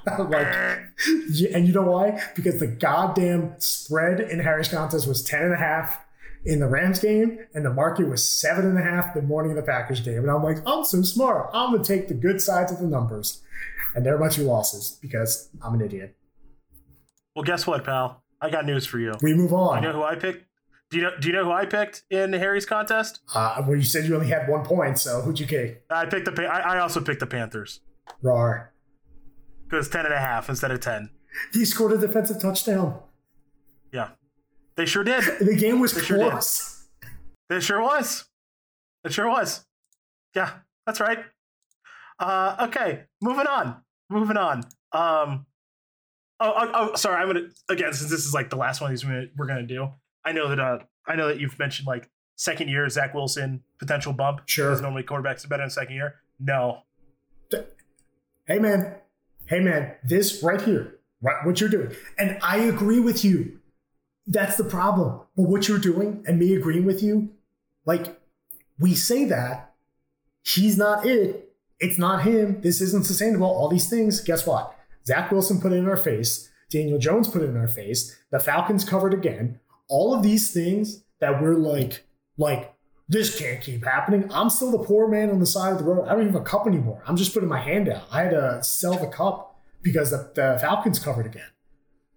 like, and you know why? Because the goddamn spread in Harry's contest was 10 and a half in the Rams game, and the market was seven and a half the morning of the Packers game. And I'm like, I'm so smart. I'm gonna take the good sides of the numbers. And there are my two losses because I'm an idiot. Well, guess what, pal? I got news for you. We move on. You know who I picked? Do you know? Do you know who I picked in Harry's contest? Uh, well, you said you only had one point, so who'd you pick? I picked the. I, I also picked the Panthers. Rar. Because ten and a half instead of ten. He scored a defensive touchdown. Yeah. They sure did. The game was They close. Sure it sure was. It sure was. Yeah, that's right. Uh, okay, moving on. Moving on. Um, oh, oh, oh, sorry. I'm gonna again since this is like the last one of these we're, we're gonna do. I know that. Uh, I know that you've mentioned like second year Zach Wilson potential bump. Sure. Because normally quarterbacks are better in second year. No. Hey man, hey man, this right here, Right, what you're doing. And I agree with you. That's the problem. But what you're doing and me agreeing with you, like we say that he's not it. It's not him. This isn't sustainable. All these things. Guess what? Zach Wilson put it in our face. Daniel Jones put it in our face. The Falcons covered again. All of these things that we're like, like, this can't keep happening. I'm still the poor man on the side of the road. I don't even have a cup anymore. I'm just putting my hand out. I had to sell the cup because the, the Falcons covered again.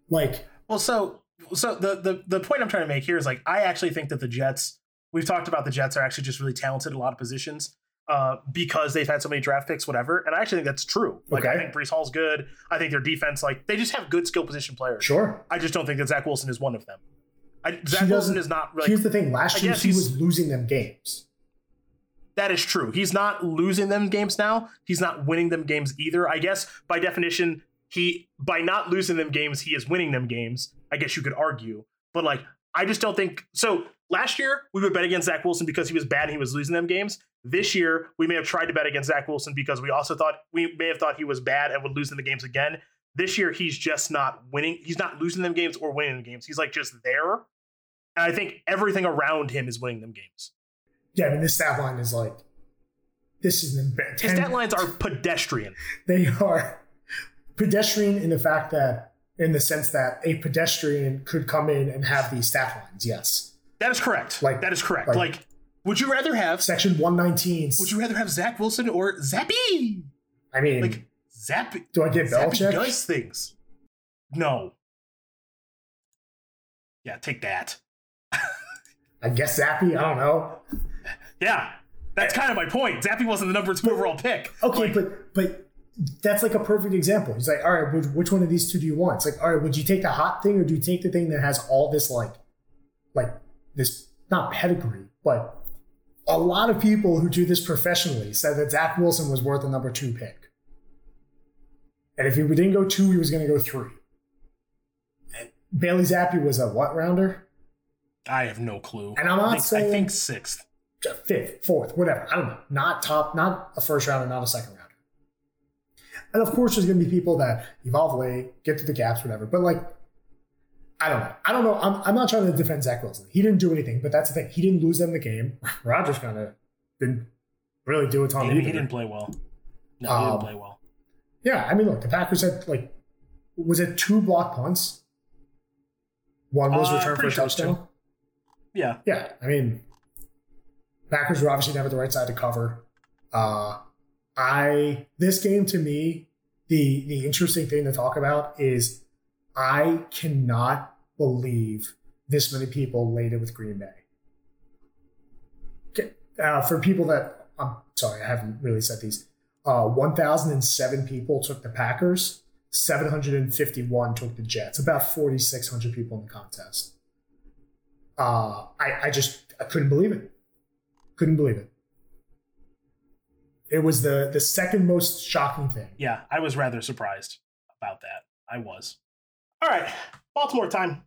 Like, well, so so the, the the point I'm trying to make here is like I actually think that the Jets. We've talked about the Jets are actually just really talented in a lot of positions uh, because they've had so many draft picks, whatever. And I actually think that's true. Like Okay. I think Breece Hall's good. I think their defense, like they just have good skill position players. sure. I just don't think that Zach Wilson is one of them. I, Zach Wilson is not really. Here's the thing. Last year he was losing them games. That is true. He's not losing them games now. He's not winning them games either. I guess by definition, he by not losing them games, he is winning them games. I guess you could argue. But like, I just don't think so. Last year, we would bet against Zach Wilson because he was bad and he was losing them games. This year, we may have tried to bet against Zach Wilson because we also thought we may have thought he was bad and would lose in the games again. This year, he's just not winning. He's not losing them games or winning games. He's like just there. And I think everything around him is winning them games. Yeah, I mean, this stat line is like, this is an embar- His stat lines are pedestrian. They are pedestrian in the fact that, in the sense that a pedestrian could come in and have these stat lines. Yes. That is correct. Like- that is correct. like- Like, would you rather have Section 119. would you rather have Zach Wilson or Zappe? I mean, Like Zappe do I get Zappe Belichick? does things. No. Yeah, take that. I guess Zappe. I don't know. Yeah. That's kind of my point. Zappe wasn't the number two overall pick. Okay, Like, but but that's like a perfect example. He's like, all right, which, which one of these two do you want? It's like, all right, would you take the hot thing or do you take the thing that has all this like, like this not pedigree, but a lot of people who do this professionally said that Zach Wilson was worth a number two pick, and if he didn't go two, he was going to go three. And Bailey Zappe was a what rounder? I have no clue. And I'm not I think, saying- I think sixth. fifth, fourth, whatever. I don't know. Not top, not a first rounder, not a second rounder. And of course, there's going to be people that evolve late, get through the gaps, whatever. But like, I don't know. I don't know. I'm, I'm not trying to defend Zach Wilson. He didn't do anything, but that's the thing. He didn't lose them the game. Rodgers kind of didn't really do a ton He, he didn't play well. No, he Um, didn't play well. Yeah, I mean, look, the Packers had like, was it two block punts? One was Uh, returned for a sure touchdown. Yeah. Yeah, I mean, Packers were obviously never the right side to cover. Uh, I this game to me, the the interesting thing to talk about is I cannot believe this many people laid it with Green Bay. Uh, for people that I'm sorry, I haven't really said these. Uh, 1,007 people took the Packers. 751 took the Jets. About 4,600 people in the contest uh, I, I just I couldn't believe it. Couldn't believe it. It was the the second most shocking thing. Yeah, I was rather surprised about that. I was. All right, Baltimore time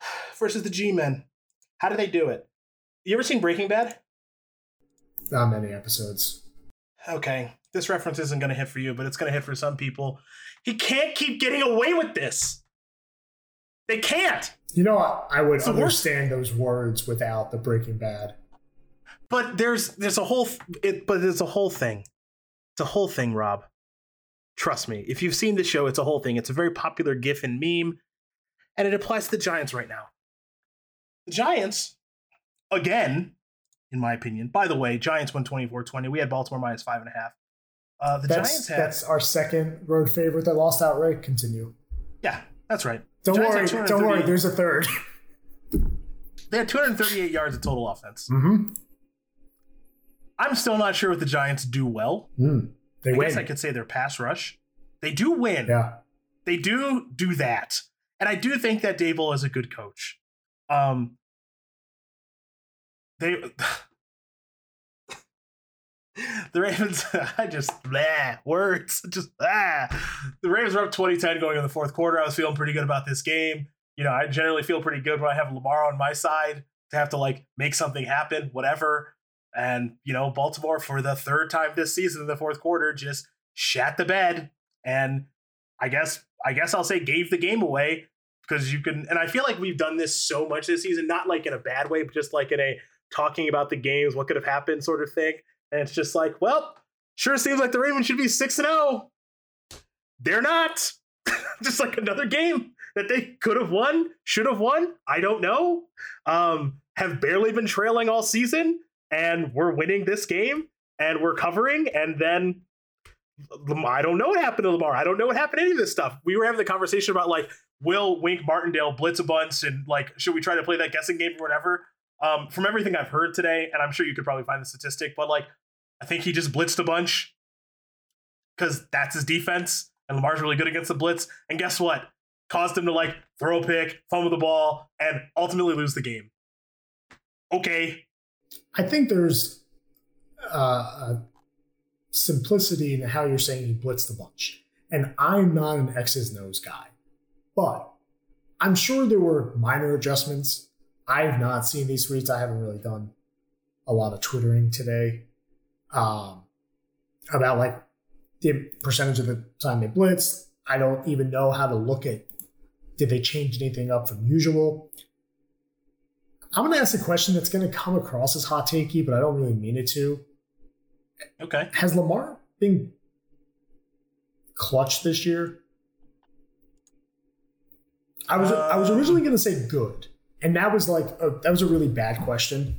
versus the G-Men. How do they do it? You ever seen Breaking Bad? Not many episodes. Okay, this reference isn't going to hit for you, but it's going to hit for some people. He can't keep getting away with this. They can't. You know, I, I would worst. understand those words without the Breaking Bad. But there's there's a whole it, but it's a whole thing. It's a whole thing, Rob. Trust me. If you've seen the show, it's a whole thing. It's a very popular GIF and meme, and it applies to the Giants right now. The Giants, again, in my opinion. By the way, Giants won 24-20. We had Baltimore minus five and a half. Uh, the That's Giants had that's our second road favorite that lost outright. Continue. yeah, that's right. Don't Giants worry. Don't worry. There's a third. They had 238 yards of total offense. mm-hmm. I'm still not sure what the Giants do well. mm. They I win. guess I could say their pass rush. They do win. yeah. They do do that. And I do think that Daboll is a good coach. Um they the Ravens, I just blah words. Just ah. The Ravens were up 2010 going in the fourth quarter. I was feeling pretty good about this game. You know, I generally feel pretty good when I have Lamar on my side to have to like make something happen, whatever. And, you know, Baltimore for the third time this season in the fourth quarter just shat the bed. And I guess I guess I'll say gave the game away because you can and I feel like we've done this so much this season, not like in a bad way, but just like in a talking about the games, what could have happened sort of thing. And it's just like, well, sure seems like the Ravens should be 6 and 0. They're not. just like another game that they could have won, should have won. I don't know. Um, have barely been trailing all season, and we're winning this game, and we're covering, and then I don't know what happened to Lamar. I don't know what happened to any of this stuff. We were having the conversation about like, will Wink Martindale blitz a bunch, and like, should we try to play that guessing game or whatever? Um, from everything I've heard today, and I'm sure you could probably find the statistic, but like, I think he just blitzed a bunch because that's his defense, and Lamar's really good against the blitz. And guess what? Caused him to like throw a pick, fumble the ball, and ultimately lose the game. Okay. I think there's uh, a simplicity in how you're saying he blitzed a bunch. And I'm not an X's nose guy, but I'm sure there were minor adjustments. I've not seen these tweets. I haven't really done a lot of twittering today um, about like the percentage of the time they blitz. I don't even know how to look at did they change anything up from usual. I'm going to ask a question that's going to come across as hot takey, but I don't really mean it to. Okay. Has Lamar been clutch this year? I was I was originally um. going to say good, and that was like a, that was a really bad question.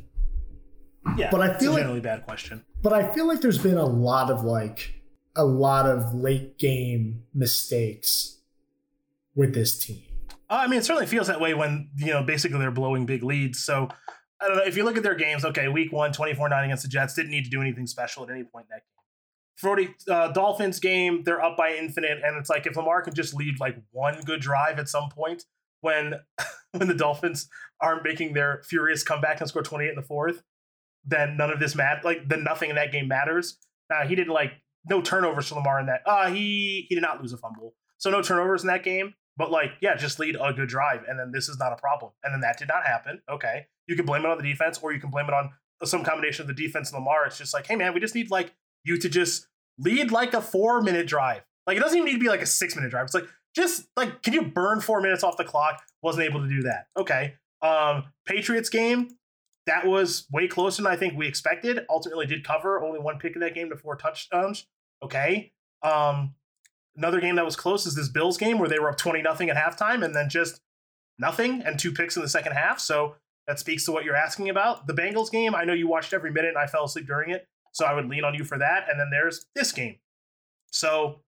Yeah, but I feel a like generally bad question. But I feel like there's been a lot of like a lot of late game mistakes with this team. Uh, I mean, it certainly feels that way when you know basically they're blowing big leads. So I don't know if you look at their games. Okay, week one, 24-9 against the Jets didn't need to do anything special at any point in that game. Brody uh, Dolphins game, they're up by infinite, and it's like if Lamar can just lead like one good drive at some point when when the Dolphins aren't making their furious comeback and score 28 in the fourth, then none of this matters. Like then nothing in that game matters. Now he didn't like no turnovers to Lamar in that. Uh he he did not lose a fumble, so no turnovers in that game. But like yeah, just lead a good drive, and then this is not a problem. And then that did not happen. Okay, you can blame it on the defense, or you can blame it on some combination of the defense and Lamar. It's just like hey man, we just need like you to just lead like a four minute drive. Like it doesn't even need to be like a six minute drive. It's like just like can you burn four minutes off the clock? Wasn't able to do that. Okay. Um, Patriots game, that was way closer than I think we expected. Ultimately did cover only one pick in that game to four touchdowns. Okay. Um, another game that was close is this Bills game where they were up 20 nothing at halftime and then just nothing and two picks in the second half. So that speaks to what you're asking about. The Bengals game, I know you watched every minute and I fell asleep during it. So I would lean on you for that. And then there's this game. So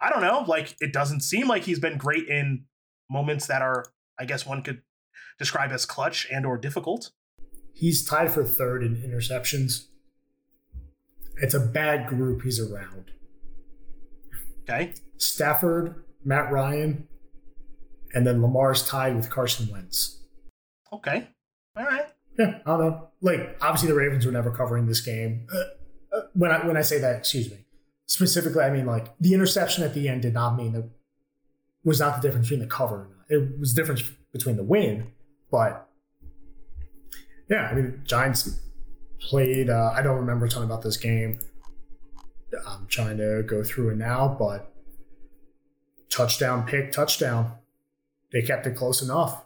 I don't know. Like it doesn't seem like he's been great in moments that are, I guess one could describe as clutch and or difficult. He's tied for third in interceptions. It's a bad group he's around. Okay. Stafford, Matt Ryan, and then Lamar's tied with Carson Wentz. Okay. All right. Yeah, I don't know. Like, obviously, the Ravens were never covering this game. Uh, uh, when I when I say that, excuse me, specifically, I mean like the interception at the end did not mean that was not the difference between the cover. It was the difference between the win, but yeah, I mean, Giants played. Uh, I don't remember a ton about this game. I'm trying to go through it now, but touchdown, pick, touchdown. They kept it close enough,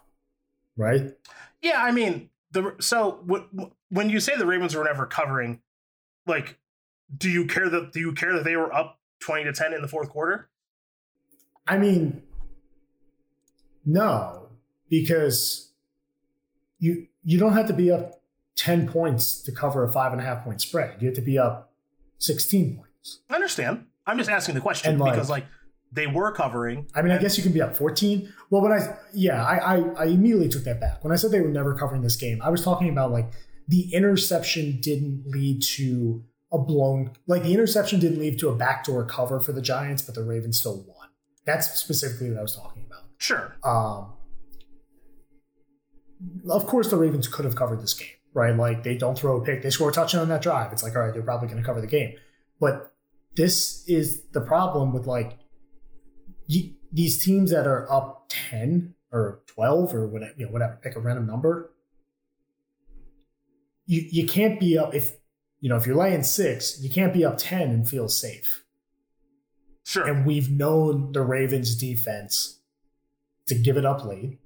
right? Yeah, I mean, the so w- when you say the Ravens were never covering, like, do you care that do you care that they were up twenty to ten in the fourth quarter? I mean, no, because you you don't have to be up ten points to cover a five and a half point spread. You have to be up sixteen points. I understand. I'm just asking the question like, because like they were covering. I mean, I guess you can be up 14. Well, when I yeah, I, I I immediately took that back. When I said they were never covering this game, I was talking about like the interception didn't lead to a blown like the interception didn't lead to a backdoor cover for the Giants, but the Ravens still won. That's specifically what I was talking about. Sure. Um, of course, the Ravens could have covered this game, right? Like they don't throw a pick, they score a touchdown on that drive. It's like, all right, they're probably going to cover the game. But this is the problem with like you, these teams that are up ten or twelve or whatever, you know, whatever, pick a random number. You you can't be up if you know if you're laying six, you can't be up ten and feel safe. Sure. And we've known the Ravens defense to give it up late.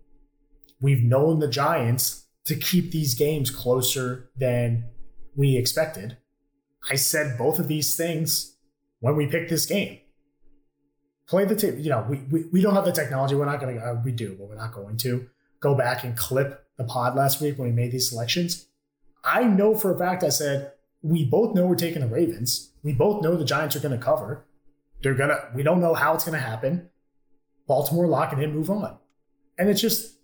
We've known the Giants to keep these games closer than we expected. I said both of these things when we pick this game. Play the tape. You know, we, we, we don't have the technology. We're not going to, uh, we do, but we're not going to go back and clip the pod last week when we made these selections. I know for a fact I said, we both know we're taking the Ravens. We both know the Giants are going to cover. They're going to, we don't know how it's going to happen. Baltimore lock it in, move on. And it's just,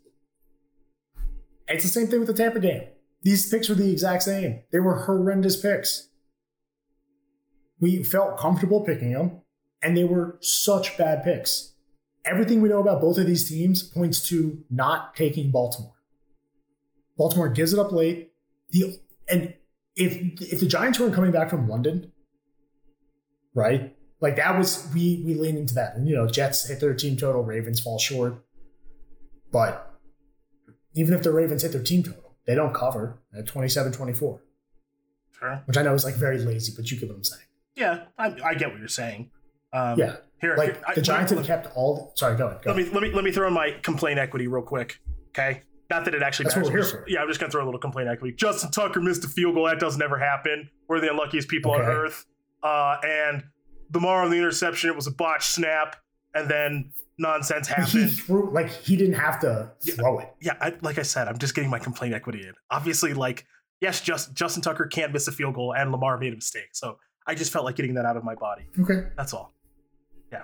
it's the same thing with the Tampa game. These picks were the exact same. They were horrendous picks. We felt comfortable picking them, and they were such bad picks. Everything we know about both of these teams points to not taking Baltimore. Baltimore gives it up late. The and if if the Giants weren't coming back from London, right? Like that was we we lean into that. And you know, Jets hit their team total, Ravens fall short. But even if the Ravens hit their team total, they don't cover at 27-24. Sure. Which I know is like very lazy, but you get what I'm saying. Yeah, I, I get what you're saying. Um, yeah. Here, Like here, I- the Giants have kept all the, sorry, go ahead. Go let me let me let me throw in my complaint equity real quick. Okay. Not that it actually That's what matters. we're here for. Yeah, I'm just gonna throw a little complaint equity. Justin Tucker missed a field goal. That doesn't ever happen. We're the unluckiest people on earth. Uh, and Lamar on the interception, it was a botched snap, and then nonsense happened. He threw like he didn't have to throw it. yeah, I, like I said, I'm just getting my complaint equity in. Obviously, like yes, just Justin Tucker can't miss a field goal, and Lamar made a mistake. So I just felt like getting that out of my body. Okay. That's all. Yeah.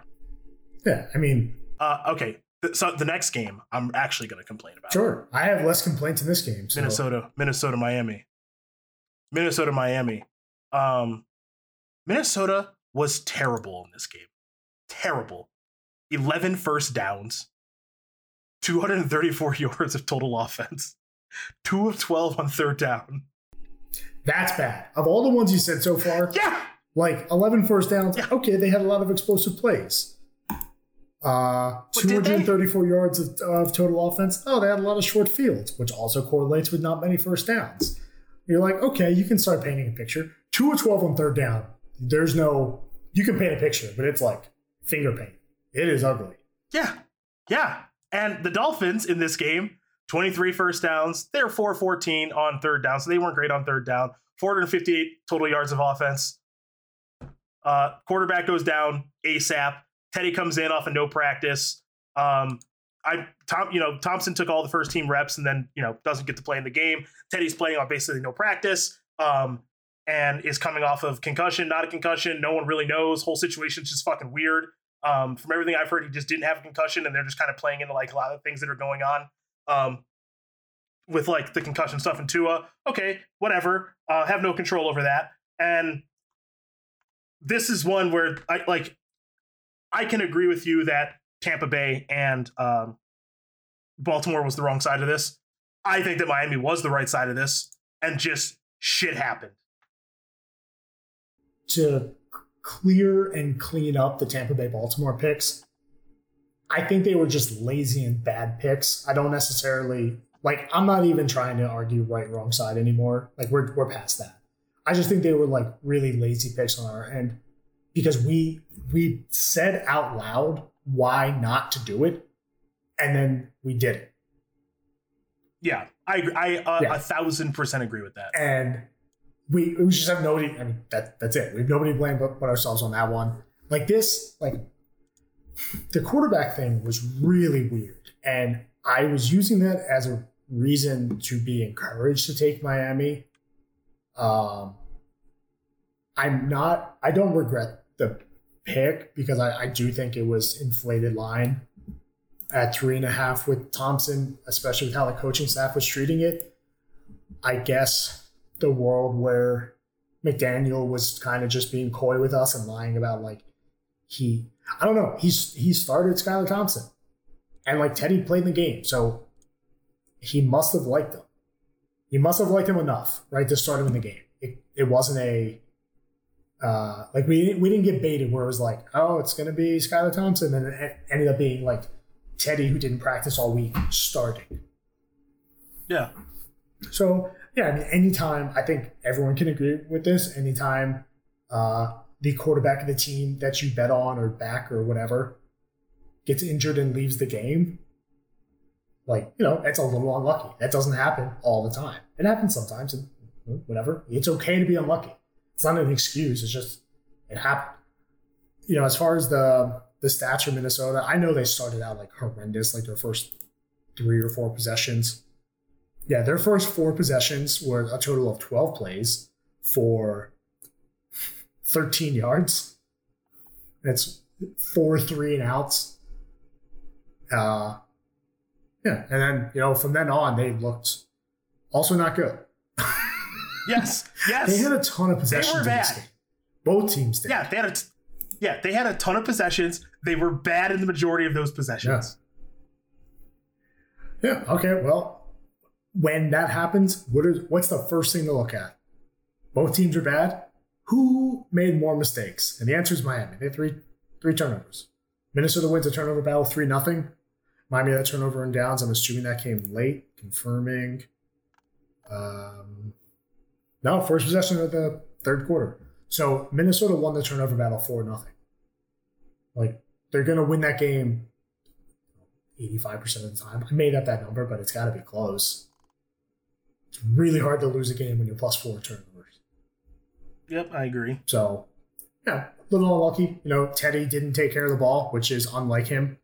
Yeah. I mean, Uh, okay. So the next game, I'm actually going to complain about. sure. I have less complaints in this game. So Minnesota, Minnesota, Miami, Minnesota, Miami. Um, Minnesota was terrible in this game. Terrible. 11 first downs, 234 yards of total offense, two of 12 on third down. that's bad. Of all the ones you said so far, Yeah. Like 11 first downs, okay, they had a lot of explosive plays. Uh, But did they? 234 yards of, of total offense. Oh, they had a lot of short fields, which also correlates with not many first downs. You're like, okay, you can start painting a picture. Two or 12 on third down. There's no, you can paint a picture, but it's like finger paint. It is ugly. Yeah. Yeah. And the Dolphins in this game, 23 first downs. They're 414 on third down, so they weren't great on third down. 458 total yards of offense. Uh, quarterback goes down ASAP. Teddy comes in off of no practice. Um, I Tom, you know, Thompson took all the first team reps and then you know doesn't get to play in the game. Teddy's playing on basically no practice. Um, and is coming off of concussion, not a concussion. No one really knows. Whole situation's just fucking weird. Um, from everything I've heard, he just didn't have a concussion, and they're just kind of playing into like a lot of things that are going on. Um, with like the concussion stuff in Tua, okay, whatever. Uh, have no control over that. And this is one where I like. I can agree with you that Tampa Bay and um, Baltimore was the wrong side of this. I think that Miami was the right side of this, and just shit happened. to clear and clean up the Tampa Bay Baltimore picks. I think they were just lazy and bad picks. I don't necessarily like I'm not even trying to argue right wrong side anymore. Like we're we're past that. I just think they were like really lazy picks on our end because we we said out loud why not to do it and then we did it. Yeah, I I uh, Yeah. a thousand percent agree with that. and we we just have nobody. I mean, that that's it. We have nobody to blame but, but ourselves on that one. Like this, like the quarterback thing was really weird, and I was using that as a reason to be encouraged to take Miami. Um, I'm not. I don't regret the pick because I, I do think it was inflated line at three and a half with Thompson, especially with how the coaching staff was treating it. I guess the world where McDaniel was kind of just being coy with us and lying about like he I don't know he's he started Skylar Thompson and like Teddy played in the game so he must have liked him he must have liked him enough right to start him in the game it, it wasn't a uh, like we didn't, we didn't get baited where it was like oh it's gonna be Skylar Thompson and it ended up being like Teddy who didn't practice all week starting Yeah, so yeah, I mean, anytime I think everyone can agree with this. Anytime uh, the quarterback of the team that you bet on or back or whatever gets injured and leaves the game, like, you know, it's a little unlucky. That doesn't happen all the time. It happens sometimes and whatever. It's okay to be unlucky. It's not an excuse. It's just it happened. You know, as far as the the stats for Minnesota, I know they started out like horrendous, like their first three or four possessions. Yeah, their first four possessions were a total of 12 plays for 13 yards. That's four three and outs. Uh, yeah, and then you know from then on they looked also not good. yes, yes. they had a ton of possessions. They were bad. Both teams did. Yeah, they had a t- yeah they had a ton of possessions. They were bad in the majority of those possessions. Yeah. yeah okay. Well, when that happens, what is what's the first thing to look at? Both teams are bad. Who made more mistakes? And the answer is Miami. They had three three turnovers. Minnesota wins a turnover battle three nothing. Miami a turnover and downs. I'm assuming that came late. Confirming. Um, no, first possession of the third quarter. So Minnesota won the turnover battle four nothing. Like they're gonna win that game 85% of the time. I made up that number, but it's gotta be close. It's really hard to lose a game when you're plus four turnovers. Yep, I agree. So yeah, a little unlucky. You know, Teddy didn't take care of the ball, which is unlike him.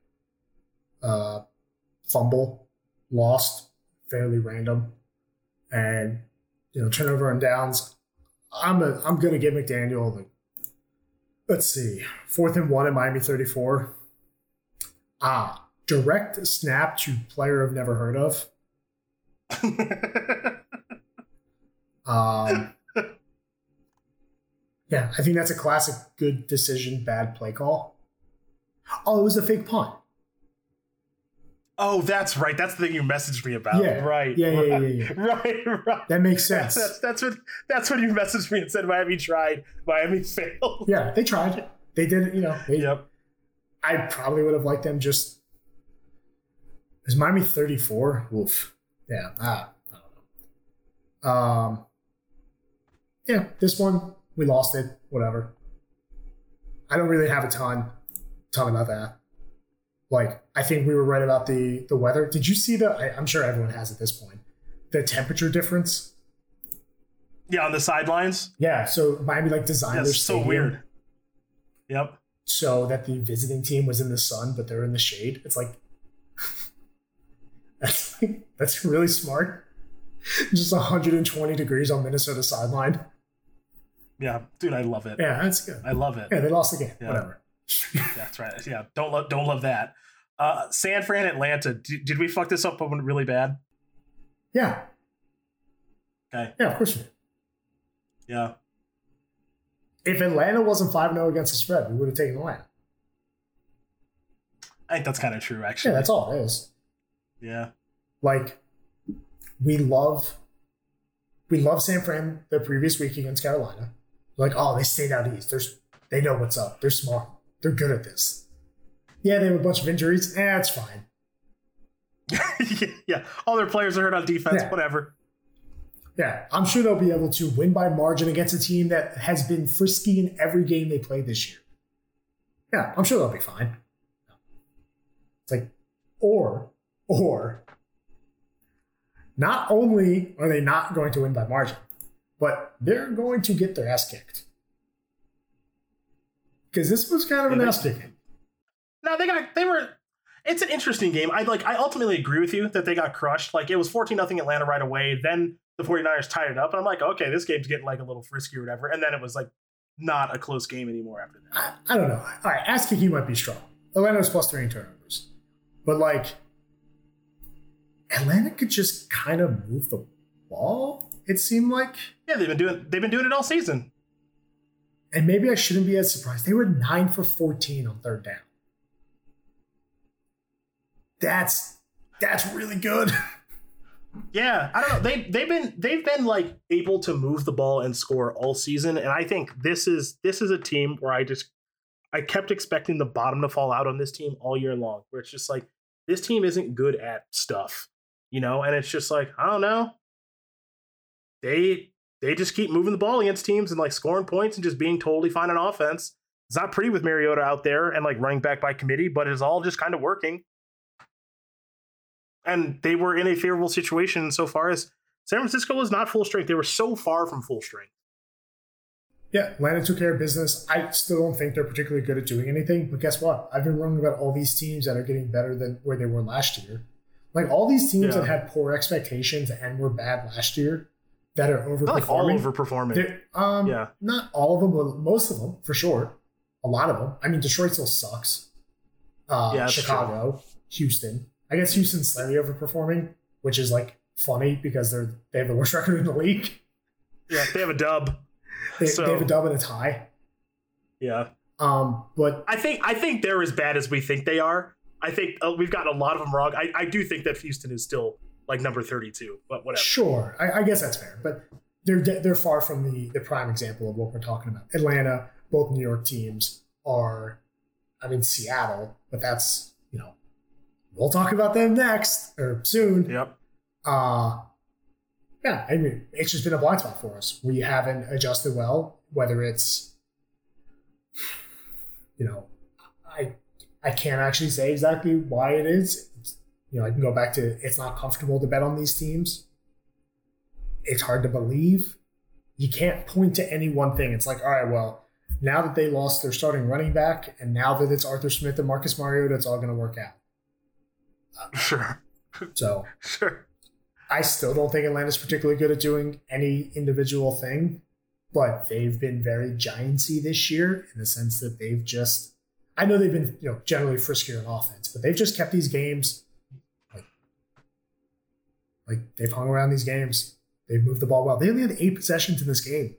Uh fumble, lost, fairly random. And you know, turnover and downs. I'm a, I'm gonna give McDaniel the let's see, fourth and one in Miami 34. Ah, direct snap to player I've never heard of. um, yeah, I think that's a classic good decision, bad play call. Oh, it was a fake punt. Oh, that's right. That's the thing you messaged me about. Yeah. Right. Yeah, yeah, right, yeah, yeah. Right, right. That makes sense. That's that's what that's when you messaged me and said Miami tried, Miami failed. Yeah, they tried. They did it, you know. They, Yep. I probably would have liked them just. Is Miami 34? Oof. Yeah. Ah, I don't know. Um, yeah, this one, we lost it. Whatever. I don't really have a ton, ton about that. Like, I think we were right about the the weather. Did you see the? I, I'm sure everyone has at this point. The temperature difference. Yeah, on the sidelines. Yeah. So Miami like designed their That's so weird. Yep. so that the visiting team was in the sun, but they're in the shade. It's like that's like, that's really smart. Just 120 degrees on Minnesota sideline. Yeah, dude, I love it. Yeah, that's good. I love it. Yeah, they lost the game. Yeah. Whatever. That's right. Yeah, don't love don't love that. Uh, San Fran, Atlanta. Did, did we fuck this up really bad? Yeah. Okay. Yeah, of course we did. Yeah. If Atlanta wasn't 5 0 against the spread, we would have taken Atlanta. I think that's kind of true, actually. Yeah, that's all it is. Yeah. Like, we love we love San Fran the previous week against Carolina. Like, oh, they stayed out east. They're, they know what's up. They're smart. They're good at this. Yeah, they have a bunch of injuries. Eh, it's fine. yeah. All their players are hurt on defense. Yeah. Whatever. Yeah, I'm sure they'll be able to win by margin against a team that has been frisky in every game they played this year. Yeah, I'm sure they'll be fine. It's like, or, or, not only are they not going to win by margin, but they're going to get their ass kicked. Because this was kind of an Yeah, they- ass kicking. No, they got they were. It's an interesting game. I like. I ultimately agree with you that they got crushed. Like it was fourteen nothing Atlanta right away. Then the 49ers tied it up, and I'm like, okay, this game's getting like a little frisky or whatever. And then it was like not a close game anymore after that. I, I don't know. All right, ass kicking might be strong. Atlanta was plus three in turnovers. But like, Atlanta could just kind of move the ball, it seemed like. Yeah, they've been doing they've been doing it all season. And maybe I shouldn't be as surprised. They were nine for 14 on third down. That's that's really good. Yeah, I don't know. They they've been they've been like able to move the ball and score all season, and I think this is this is a team where I just I kept expecting the bottom to fall out on this team all year long. Where it's just like this team isn't good at stuff, you know, and it's just like I don't know. They they just keep moving the ball against teams and like scoring points and just being totally fine on offense. It's not pretty with Mariota out there and like running back by committee, but it's all just kind of working. And they were in a favorable situation so far as San Francisco was not full strength. They were so far from full strength. Yeah, Atlanta took care of business. I still don't think they're particularly good at doing anything, but guess what? I've been wrong about all these teams that are getting better than where they were last year. Like all these teams Yeah. that had poor expectations and were bad last year that are overperforming. Not like all overperforming. They're- Um, Yeah. Not all of them, but most of them for sure. A lot of them. I mean, Detroit still sucks. Uh, Yeah, Chicago, Houston. I guess Houston's slightly overperforming, which is like funny because they're they have the worst record in the league. Yeah, they have a dub. They, So- they have a dub and a tie. Yeah. Um, but I think I think they're as bad as we think they are. I think uh, we've gotten a lot of them wrong. I, I do think that Houston is still like number 32, but whatever. Sure, I, I guess that's fair, but they're they're far from the the prime example of what we're talking about. Atlanta, both New York teams are, I mean Seattle, but that's you know, we'll talk about them next or soon. Yep. Uh yeah, I mean it's just been a blind spot for us. We haven't adjusted well, whether it's you know, I I can't actually say exactly why it is. You know, I can go back to it's not comfortable to bet on these teams. It's hard to believe. You can't point to any one thing. It's like, all right, well, now that they lost their starting running back, and now that it's Arthur Smith and Marcus Mariota, it's all going to work out. Sure. So Sure. I still don't think Atlanta's particularly good at doing any individual thing, but they've been very giantsy this year in the sense that they've just I know they've been, you know, generally friskier in offense, but they've just kept these games like they've hung around these games. They've moved the ball well. They only had eight possessions in this game.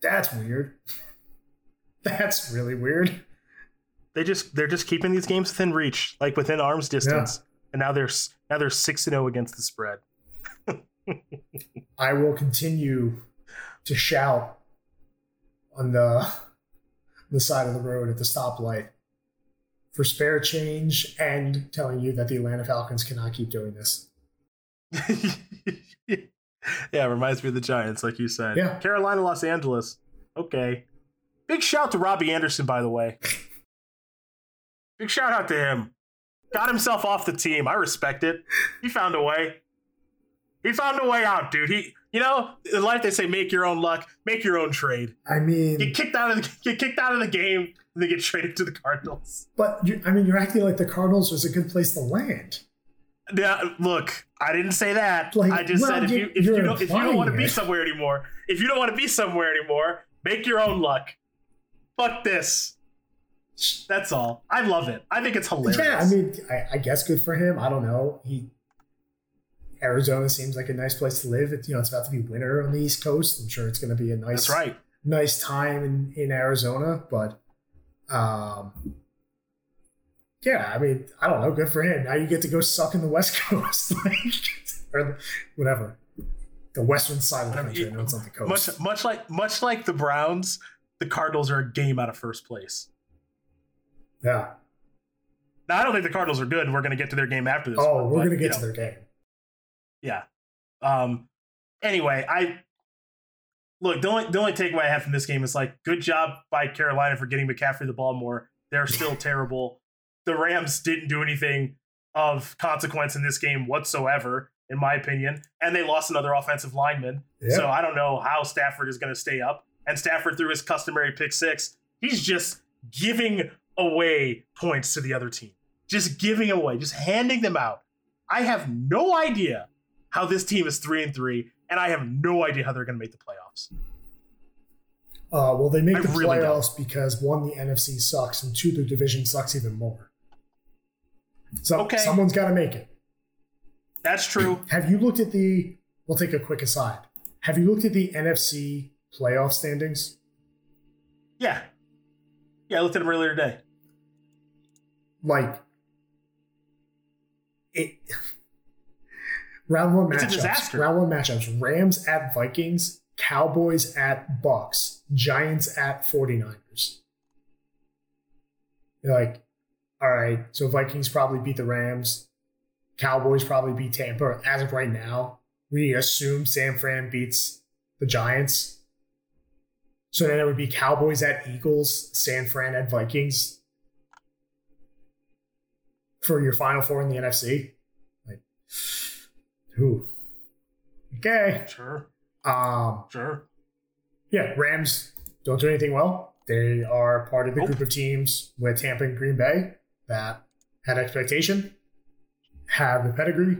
That's weird. That's really weird. They just they're just keeping these games within reach, like within arm's distance. And now they're now they're 6 and 0 against the spread. I will continue to shout on the the side of the road at the stoplight for spare change and telling you that the Atlanta Falcons cannot keep doing this. yeah, it reminds me of the Giants, like you said. Yeah. Carolina, Los Angeles. Okay. Big shout to Robbie Anderson, by the way. Big shout out to him. Got himself off the team. I respect it. He found a way. He found a way out, dude. He, you know, in life they say make your own luck, make your own trade. I mean, Get kicked out of the, get kicked out of the game, and then get traded to the Cardinals. but you, I mean, you're acting like the Cardinals was a good place to land. Yeah, look, I didn't say that. Like, I just well, said if you- if you don't if you don't want to be somewhere anymore, if you don't want to be somewhere anymore, make your own luck. Fuck this. That's all. I love it. I think it's hilarious. Yeah, I mean, I, I guess good for him. I don't know. He Arizona seems like a nice place to live. It, you know, it's about to be winter on the East Coast. I'm sure it's going to be a nice, that's right. nice time in, in Arizona. But, um, yeah, I mean, I don't know. Good for him. Now you get to go suck in the West Coast, like, or whatever, the western side of the country. I it's not the coast. Much much like much like the Browns, the Cardinals are a game out of first place. yeah. Now I don't think the Cardinals are good, and we're going to get to their game after this. Oh, one, we're gonna you get know. to their game. Yeah. Um. Anyway, I look. The only the only takeaway I have from this game is like, good job by Carolina for getting McCaffrey the ball more. They're still terrible. The Rams didn't do anything of consequence in this game whatsoever, in my opinion, and they lost another offensive lineman. Yeah. So I don't know how Stafford is going to stay up. And Stafford threw his customary pick six. He's just giving away points to the other team. Just giving away, just handing them out. I have no idea how this team is three and three, and I have no idea how they're going to make the playoffs. Uh, well, they make I the really don't. playoffs because one, the NFC sucks, and two, the division sucks even more. So Okay. someone's got to make it. That's true. Have you looked at the? We'll take a quick aside. Have you looked at the NFC playoff standings? Yeah. Yeah, I looked at them earlier today. Like it. Round one It's a matchups. disaster. Round one matchups. Rams at Vikings. Cowboys at Bucks. Giants at 49ers. You're like, all right, so Vikings probably beat the Rams. Cowboys probably beat Tampa as of right now. we assume San Fran beats the Giants. So then it would be Cowboys at Eagles, San Fran at Vikings for your final four in the NFC. Like, who? Okay. Sure. Um, Sure. yeah, Rams don't do anything well. They are part of the Nope. group of teams with Tampa and Green Bay that had expectation, have the pedigree.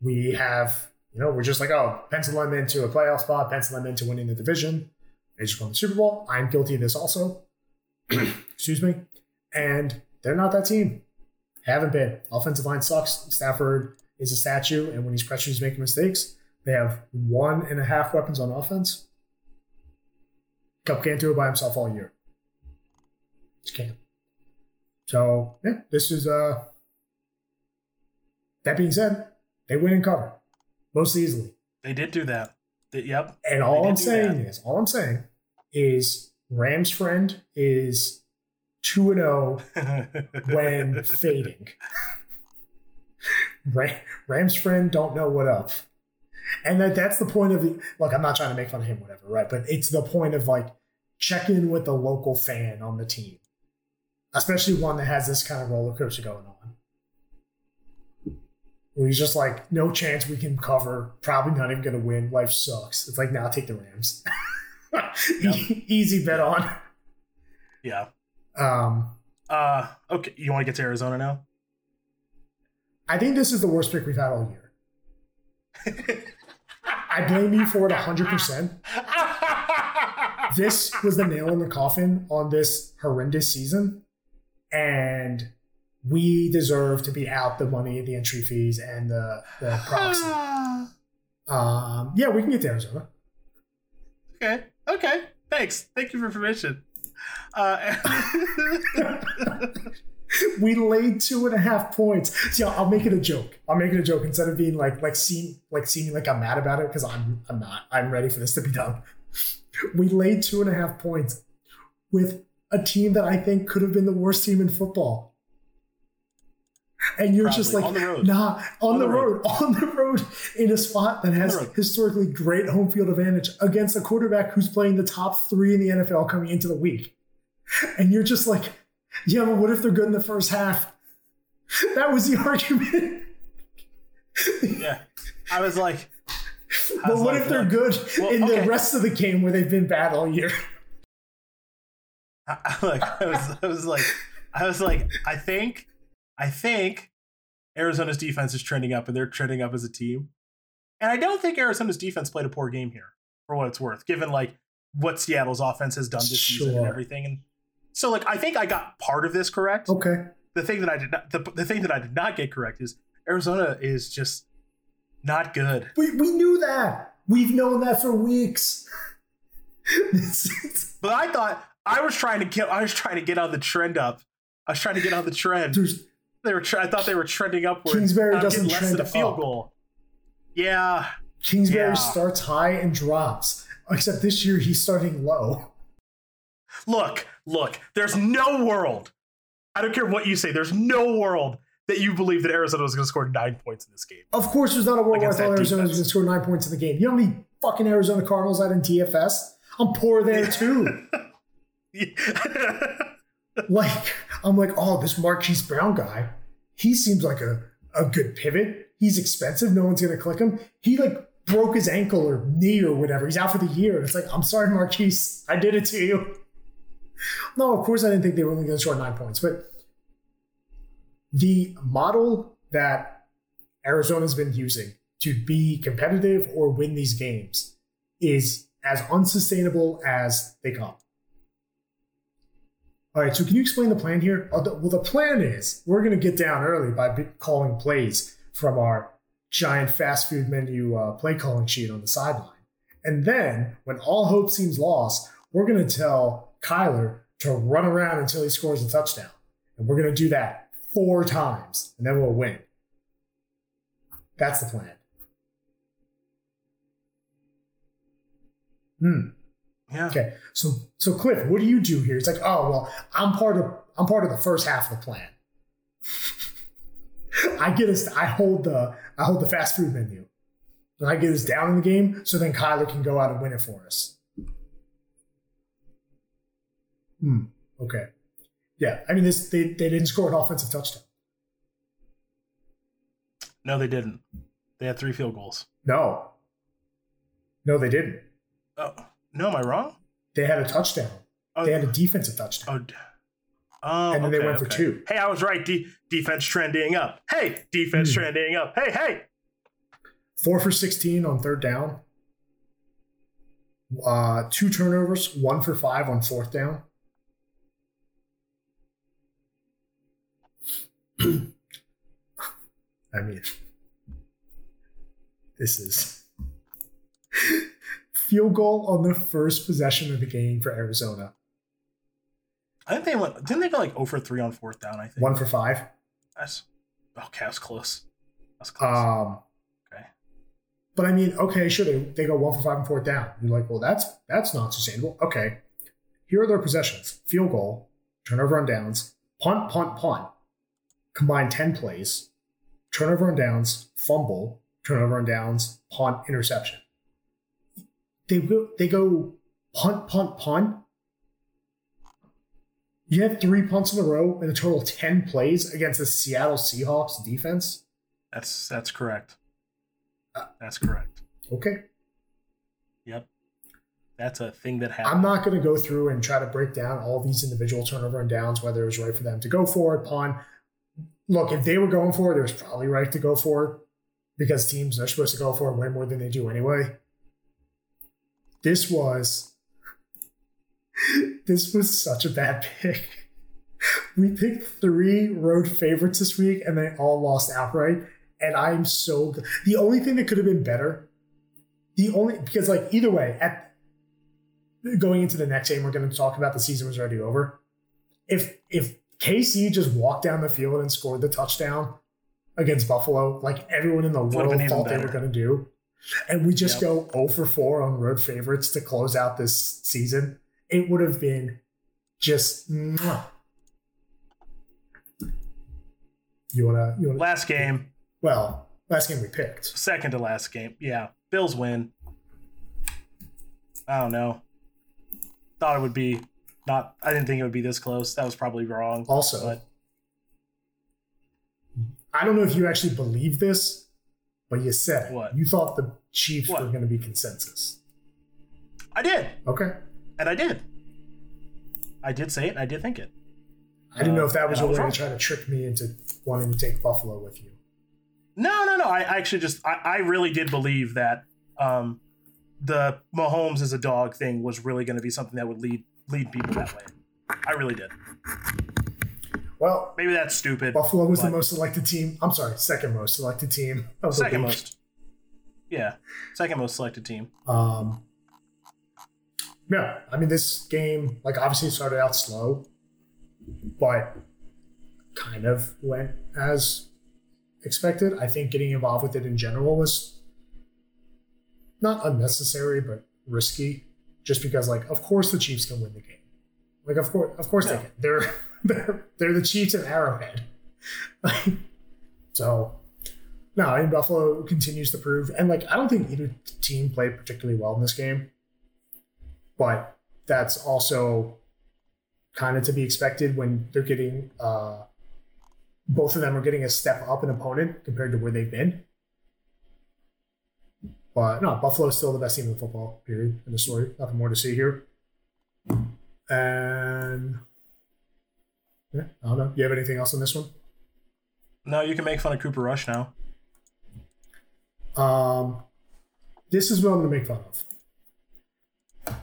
We have, you know, we're just like, oh, pencil them into a playoff spot, pencil them into winning the division. They just won the Super Bowl. I'm guilty of this also. Excuse me. And they're not that team. Haven't been. Offensive line sucks. Stafford is a statue, and when he's pressured, he's making mistakes. They have one and a half weapons on offense. Kupp can't do it by himself all year. Just can't. So yeah, this is uh that being said, they win and cover. Most easily. They did do that. They- yep. And all I'm saying that. is, all I'm saying is Rams friend is 2 and 0 when fading. Ra- Rams friend don't know what up. And that, that's the point of the look, I'm not trying to make fun of him, whatever, right? But it's the point of like check in with the local fan on the team. Especially one that has this kind of roller coaster going on. Where he's just like, no chance we can cover, probably not even gonna win. Life sucks. It's like, now take the Rams. Easy bet on. yeah. Um, Uh, okay. You want to get to Arizona now? I think this is the worst pick we've had all year. I blame you for it 100%. This was the nail in the coffin on this horrendous season. And we deserve to be out the money, the entry fees, and the, the proxy. Um, yeah, we can get to Arizona. okay. Okay. Thanks. Thank you for permission. Uh, we laid two and a half points. See, I'll, I'll make it a joke. I'll make it a joke instead of being like like seem like seeming like I'm mad about it because I'm I'm not. I'm ready for this to be done. We laid two and a half points with a team that I think could have been the worst team in football. And you're just like, On nah, on, the, road, on the road, in a spot that has historically great home field advantage against a quarterback who's playing the top three in the NFL coming into the week. And you're just like, yeah, but what if they're good in the first half? That was the argument. yeah. I was like, I but what like, if they're good well, in okay. the rest of the game where they've been bad all year? I, like I was, I was like, I was like, I think, I think Arizona's defense is trending up, and they're trending up as a team. And I don't think Arizona's defense played a poor game here, for what it's worth, given like what Seattle's offense has done this season and everything. And so, like, I think I got part of this correct. Okay. The thing that I did not, the, the thing that I did not get correct is Arizona is just not good. We, we knew that. We've known that for weeks. But I thought I was trying to get, I was trying to get on the trend up. I was trying to get on the trend. They were. Tre- I thought they were trending upward. Kingsbury uh, doesn't less trend than a field up. goal. Yeah, Kingsbury Yeah. starts high and drops. Except this year he's starting low. look, look. There's no world. I don't care what you say. There's no world that you believe that Arizona was going to score nine points in this game. Of course, there's not a world where I thought Arizona was going to score nine points in the game. You know how many fucking Arizona Cardinals out in DFS? I'm poor there too. like, I'm like, oh, this Marquise Brown guy, he seems like a, a good pivot. He's expensive. No one's to click him. He like broke his ankle or knee or whatever. He's out for the year. It's like, I'm sorry, Marquise. I did it to you. No, of course I didn't think they were only to score nine points, but the model that Arizona's been using to be competitive or win these games is as unsustainable as they come. All right, so can you explain the plan here? Uh, Well, the plan is we're going to get down early by calling plays from our giant fast food menu uh, play calling sheet on the sideline. And then, when all hope seems lost, we're going to tell Kyler to run around until he scores a touchdown. And we're going to do that four times, and then we'll win. That's the plan. Hmm. Yeah. Okay. So so Cliff, what do you do here? It's like, oh well, I'm part of I'm part of the first half of the plan. I get us I hold the I hold the fast food menu. And I get us down in the game, so then Kyler can go out and win it for us. Hmm. Okay. Yeah. I mean, this they, they didn't score an offensive touchdown. No, they didn't. They had three field goals. No. No, they didn't. Oh no, am I wrong? They had a touchdown. Oh, They had a defensive touchdown. oh, oh And then they okay, went for two. Hey, I was right. De- defense trending up. Hey, defense Hmm. trending up. Hey, hey. Four for 16 on third down. Uh, two turnovers, one for five on fourth down. I mean, this is field goal on the first possession of the game for Arizona. I think they went. Didn't they go like over three on fourth down? I think. One for five. That's okay. That's close. That's close. Um, okay. But I mean, okay, sure, they, they go one for five and fourth down. You're like, well, that's that's not sustainable. Okay, here are their possessions: field goal, turnover on downs, punt, punt, punt. Combined ten plays, turnover on downs, fumble, turnover on downs, punt, interception. They go they go punt, punt, punt. You had three punts in a row in a total of ten plays against the Seattle Seahawks defense. That's that's correct. Uh, That's correct. Okay. Yep. That's a thing that happened. I'm not going to go through and try to break down all these individual turnover and downs, whether it was right for them to go for it, punt. Look, if they were going for it, it was probably right to go for it because teams are supposed to go for it way more than they do anyway. This was this was such a bad pick. We picked three road favorites this week and they all lost outright. And I'm so the only thing that could have been better, the only because like either way, at going into the next game, we're going to talk about the season was already over. If if KC just walked down the field and scored the touchdown against Buffalo, like everyone in the world thought they were going to do, and we just Yep. go 0 for 4 on road favorites to close out this season, it would have been just. mwah. You wanna? You wanna? last game, Well, last game we picked. second to last game. Yeah, Bills win. I don't know. Thought it would be not. I didn't think it would be this close. That was probably wrong. Also, But- I don't know if you actually believe this, but you said. What? You thought the Chiefs What? were going to be consensus. I did, Okay. and I did. I did say it. and I did think it. I didn't know Uh, if that was I a way to try to trick me into wanting to take Buffalo with you. No, no, no. I I actually just I, I really did believe that um, the Mahomes as a dog thing was really going to be something that would lead lead people that way. I really did. Well, Maybe that's stupid. Buffalo was the most selected team. I'm sorry, second most selected team second most. Yeah, second most selected team. Um, yeah, I mean, this game, like, obviously it started out slow, but kind of went as expected. I think getting involved with it in general was not unnecessary, but risky, just because, like, of course the Chiefs can win the game. Like, of course, of course Yeah. they can. They're they're they're the Chiefs in Arrowhead. so, no, I mean Buffalo continues to prove, and like I don't think either team played particularly well in this game, but that's also kind of to be expected when they're getting uh, both of them are getting a step up in opponent compared to where they've been. But no, Buffalo's still the best team in the football. Period. In the story, nothing more to see here. And yeah, I don't know. You have anything else on this one? No, you can make fun of Cooper Rush now. Um, this is what I'm going to make fun of.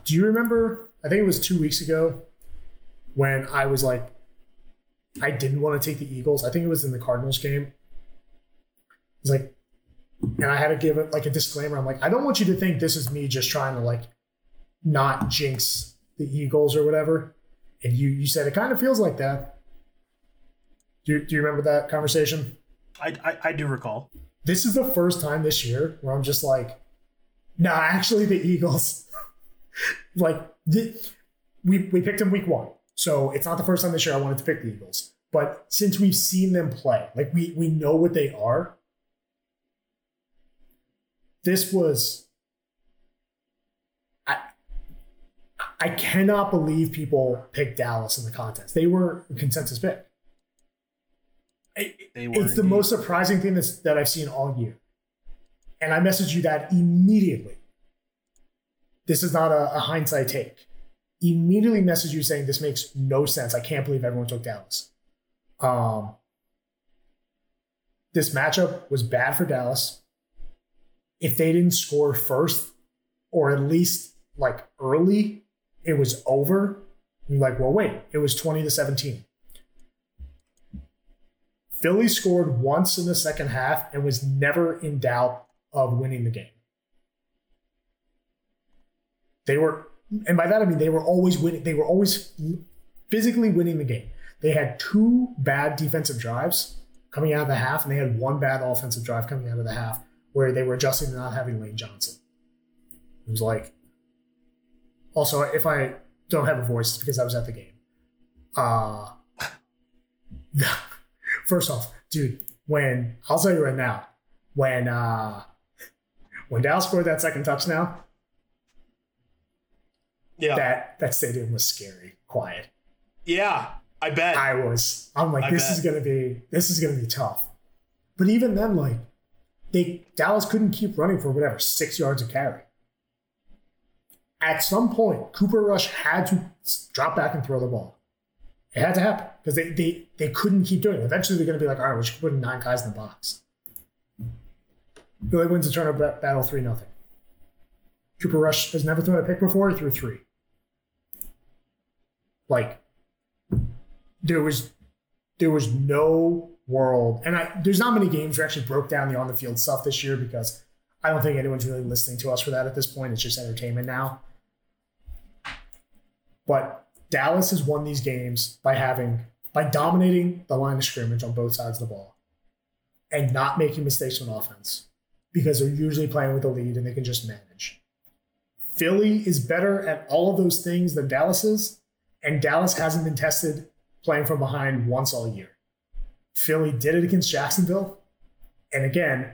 Do you remember? I think it was two weeks ago when I was like, I didn't want to take the Eagles. I think it was in the Cardinals game. It was like, and I had to give it like a disclaimer. I'm like, I don't want you to think this is me just trying to like not jinx the Eagles or whatever. And you you said it kind of feels like that. Do you, do you remember that conversation? I, I, I do recall. this is the first time this year where I'm just like, nah, actually, the Eagles, like, the, we, we picked them week one. So it's not the first time this year I wanted to pick the Eagles. But since we've seen them play, like, we, we know what they are, this was I I cannot believe people picked Dallas in the contest. They were a consensus pick. They were It's the most surprising thing that's, that I've seen all year. And I messaged you that immediately. This is not a, a hindsight take. Immediately messaged you saying this makes no sense. I can't believe everyone took Dallas. Um, this matchup was bad for Dallas. If they didn't score first, or at least like early, it was over. You're like, well, wait, it was 20 to 17. Philly scored once in the second half and was never in doubt of winning the game. They were, and by that I mean they were always winning. They were always physically winning the game. They had two bad defensive drives coming out of the half, and they had one bad offensive drive coming out of the half where they were adjusting to not having Lane Johnson. It was like, also, if I don't have a voice, it's because I was at the game. Uh, first off, dude, when I'll tell you right now, when uh, when Dallas scored that second touchdown, yeah, that that stadium was scary, quiet. yeah. I bet. I was. I'm like, I this bet. is gonna be this is gonna be tough. But even then, like, they Dallas couldn't keep running for whatever six yards of carry. At some point, Cooper Rush had to drop back and throw the ball. It had to happen because they, they they couldn't keep doing it. Eventually, they're gonna be like, all right, we should put nine guys in the box. Philly wins the turnover battle three nothing. Cooper Rush has never thrown a pick before. He threw three. Like there was there was no world and I there's not many games where actually broke down the on the field stuff this year because I don't think anyone's really listening to us for that at this point. It's just entertainment now. But Dallas has won these games by having by dominating the line of scrimmage on both sides of the ball and not making mistakes on offense because they're usually playing with a lead and they can just manage. Philly is better at all of those things than Dallas is, and Dallas hasn't been tested playing from behind once all year. Philly did it against Jacksonville, and again,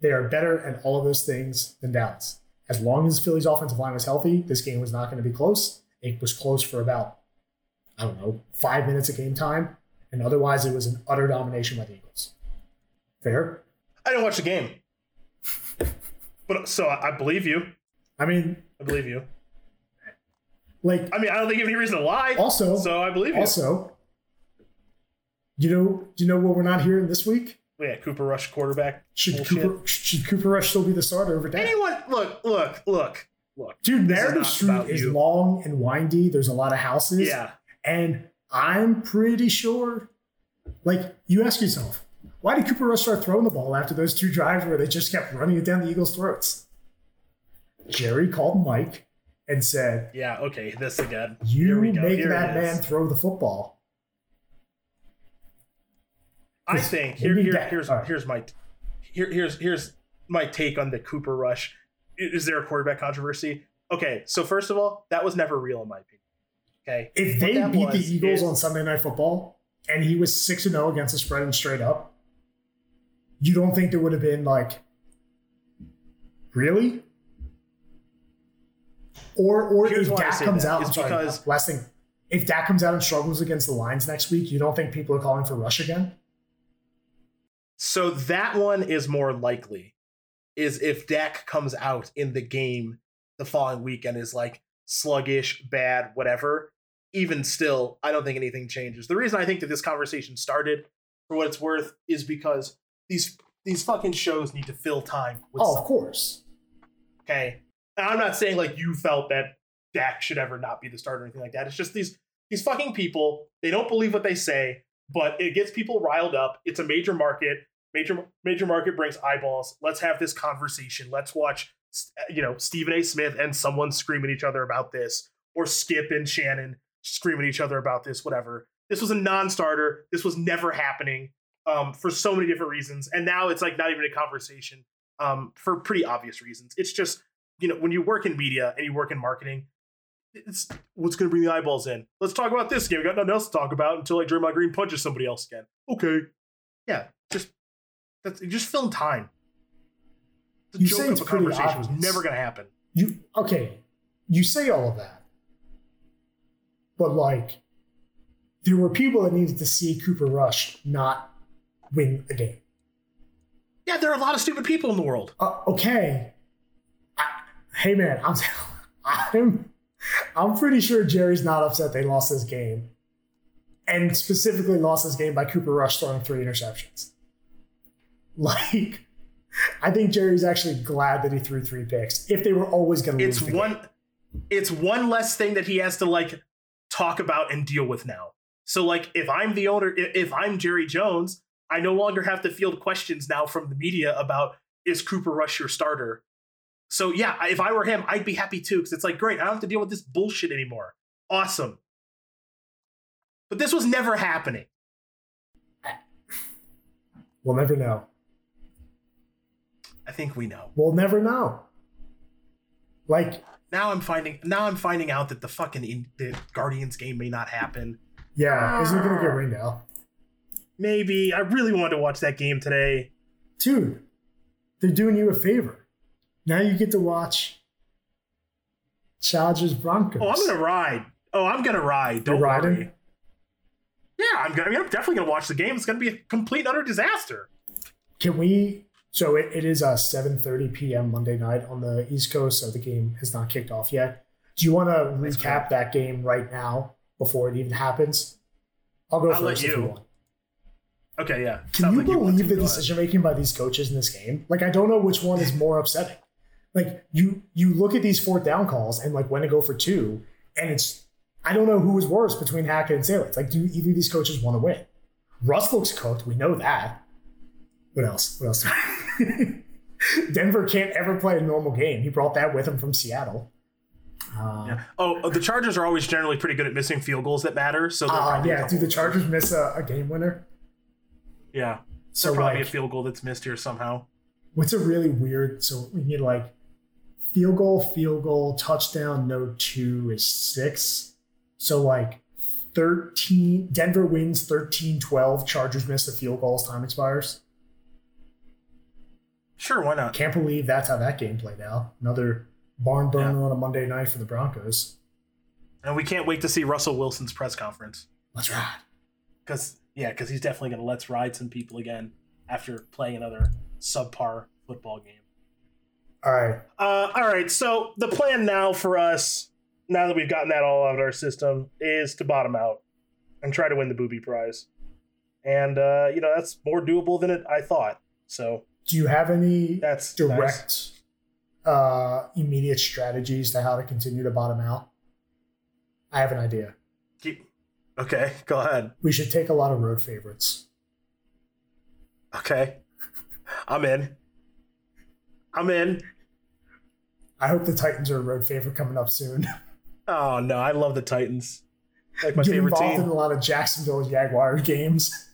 they are better at all of those things than Dallas. As long as Philly's offensive line was healthy, this game was not going to be close. It was close for about, I don't know, five minutes of game time, and otherwise it was an utter domination by the Eagles. Fair? I didn't watch the game, but so I believe you. I mean, I believe you. like I mean, I don't think you have any reason to lie. also, so I believe you. also, you know, do you know what we're not hearing this week? Yeah, Cooper Rush quarterback. Should Bullshit. Cooper should Cooper Rush still be the starter over Dak? Anyone? Look, look, look, look. Dude, is Narrative Street is you. long and windy. There's a lot of houses. Yeah, And I'm pretty sure, like, you ask yourself, why did Cooper Rush start throwing the ball after those two drives where they just kept running it down the Eagles' throats? Jerry called Mike and said, yeah. Okay, this again. You Here we go. make Here that man throw the football. I think here, here here's right. here's my here here's here's my take on the Cooper Rush. Is there a quarterback controversy? Okay, so first of all, that was never real in my opinion. Okay, If they beat the Eagles is- on Sunday Night Football and he was 6 0 against the spread and straight up, you don't think there would have been like, really? Or, or Here's if Dak comes that, out, I'm sorry, because- last thing, if Dak comes out and struggles against the Lions next week, you don't think people are calling for Rush again? So that one is more likely. Is if Dak comes out in the game the following week and is like sluggish, bad, whatever. Even still, I don't think anything changes. The reason I think that this conversation started, for what it's worth, is because these these fucking shows need to fill time with Oh, of course. okay? And I'm not saying like you felt that Dak should ever not be the starter or anything like that. It's just these these fucking people, they don't believe what they say, but it gets people riled up. It's a major market. Major major market brings eyeballs. Let's have this conversation. Let's watch you know Stephen A. Smith and someone scream at each other about this, or Skip and Shannon scream at each other about this. Whatever. This was a non-starter. This was never happening um, for so many different reasons, and now it's like not even a conversation um, for pretty obvious reasons. It's just you know when you work in media and you work in marketing, it's what's going to bring the eyeballs in. Let's talk about this game. We got nothing else to talk about until like Draymond Green punches somebody else again. Okay, yeah, just that's just film time. The You joke of a conversation was never going to happen. You okay? You say all of that, but like, there were people that needed to see Cooper Rush not win a game. Yeah, there are a lot of stupid people in the world. Uh, okay, I, hey man, I'm I'm I'm pretty sure Jerry's not upset they lost this game, and specifically lost this game by Cooper Rush throwing three interceptions. Like, I think Jerry's actually glad that he threw three picks. If they were always going to lose, It's the game. one it's one less thing that he has to like talk about and deal with now. So like if I'm the owner if I'm Jerry Jones, I no longer have to field questions now from the media about is Cooper Rush your starter? So yeah, if I were him, I'd be happy too cuz it's like great, I don't have to deal with this bullshit anymore. Awesome. But this was never happening. We'll never know. I think we know. We'll never know. Like, Now I'm finding now I'm finding out that the fucking in, the Guardians game may not happen. yeah, isn't it going to get rained out? Maybe I really wanted to watch that game today. Dude, they're doing you a favor. Now you get to watch Chargers Broncos. Oh, I'm gonna ride. Oh, I'm gonna ride. Don't You're riding? worry. Yeah, I'm gonna. I mean, I'm definitely gonna watch the game. It's gonna be a complete and utter disaster. Can we? So it, it is a 7:30 p.m. Monday night on the East Coast, so the game has not kicked off yet. Do you want to recap that game right now before it even happens? I'll go I'll first if you. you want. Okay, yeah. Can Sounds you like believe to. the decision making by these coaches in this game? Like, I don't know which one is more upsetting. Like, you you look at these fourth down calls and like when to go for two, and it's I don't know who was worse between Hackett and Saleh. It's like, do either of these coaches want to win? Russ looks cooked. We know that. What else? What else? Denver can't ever play a normal game. He brought that with him from Seattle. Uh, Yeah. Oh, the Chargers are always generally pretty good at missing field goals that matter. So uh, yeah. Do the Chargers miss a, a game winner? Yeah, So probably like, a field goal that's missed here somehow. what's a really weird so we need like field goal field goal touchdown no two is six so like 13 denver wins 13-12 chargers miss the field goals time expires Sure, why not? can't believe that's how that game played out another barn burner on a monday night for the broncos And we can't wait to see Russell Wilson's press conference let's ride because yeah, because he's definitely gonna let's ride some people again after playing another subpar football game. all right Uh, all right. So the plan now for us, now that we've gotten that all out of our system, is to bottom out and try to win the booby prize. And uh, you know that's more doable than it, I thought. So do you have any that's direct nice. uh immediate strategies to how to continue to bottom out i have an idea Keep- Okay, go ahead. we should take a lot of road favorites Okay, I'm in. I'm in. I hope the Titans are a road favorite coming up soon. Oh no, I love the Titans. Like my Get favorite involved team. in a lot of Jacksonville Jaguars games.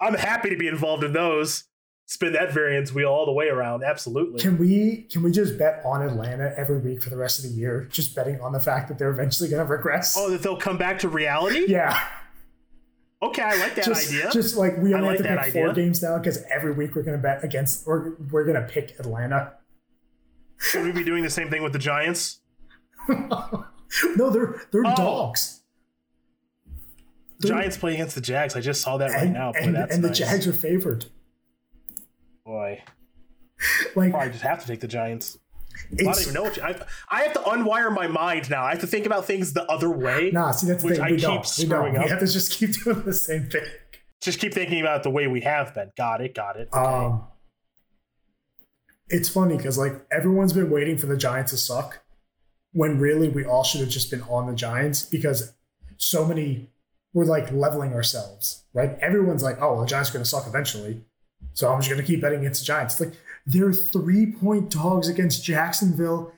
I'm happy to be involved in those. Spin that variance wheel all the way around. Absolutely. Can we can we just bet on Atlanta every week for the rest of the year? Just betting on the fact that they're eventually going to regress. Oh, that they'll come back to reality? yeah, Okay, I like that just idea. just like we only like have to pick four games now because every week we're going to bet against or we're going to pick Atlanta. Should we be doing the same thing with the Giants? no, they're they're Oh. dogs. They're- Giants play against the Jags. I just saw that right now. Boy, and, and the. Jags are favored. Boy, Like probably just have to take the Giants. I don't even know what you, I, I have to unwire my mind now. I have to think about things the other way. nah. See that's the thing. I We keep don't. We screwing don't. We have to just keep doing the same thing. Just keep thinking about it the way we have been. Got it. Got it. Okay. Um, it's funny because like everyone's been waiting for the Giants to suck, when really we all should have just been on the Giants because so many we're like leveling ourselves, right? Everyone's like, oh, well, the Giants are going to suck eventually, so I'm just going to keep betting against the Giants. Like they're three point dogs against Jacksonville.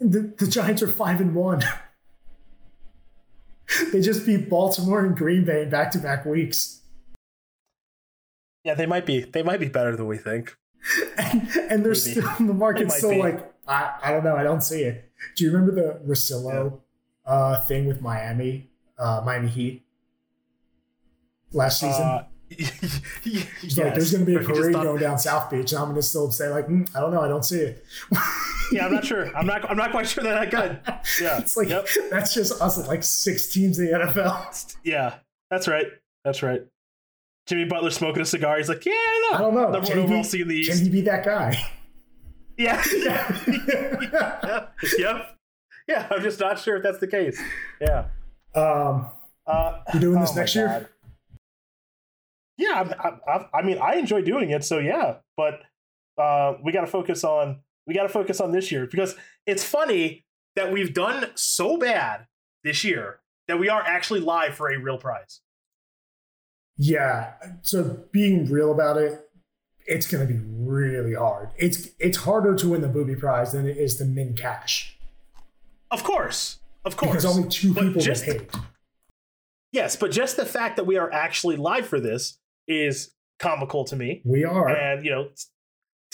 The, the Giants are five and one. they just beat Baltimore and Green Bay in back to back weeks. yeah, they might be. They might be better than we think. and, and they're Maybe. still the market's still be. like I, I don't know I don't see it. Do you remember the Rosillo uh, thing with Miami, uh, Miami Heat last season? Uh, He's like, there's going to be a parade going down South Beach, and I'm going to still say like, mm, I don't know, I don't see it. yeah, I'm not sure. I'm not. I'm not quite sure that I good. Yeah, it's like yep. that's just us at like six teams in the NFL. Yeah, that's right. That's right. Jimmy Butler smoking a cigar. He's like, yeah, I don't know. I don't know. Number one overall in the East. Can he be that guy? Yeah. yeah. Yep. Yeah. I'm just not sure if that's the case. Yeah. Um. Uh, you doing this oh next year? Yeah, I, I, I, mean, I enjoy doing it, so yeah. But uh, we got to focus on we got to focus on this year because it's funny that we've done so bad this year that we are actually live for a real prize. Yeah. So being real about it, it's going to be really hard. It's it's harder to win the booby prize than it is to min cash. Of course, of course, because only two people just, paid. Yes, but just the fact that we are actually live for this is comical to me. We are. And, you know,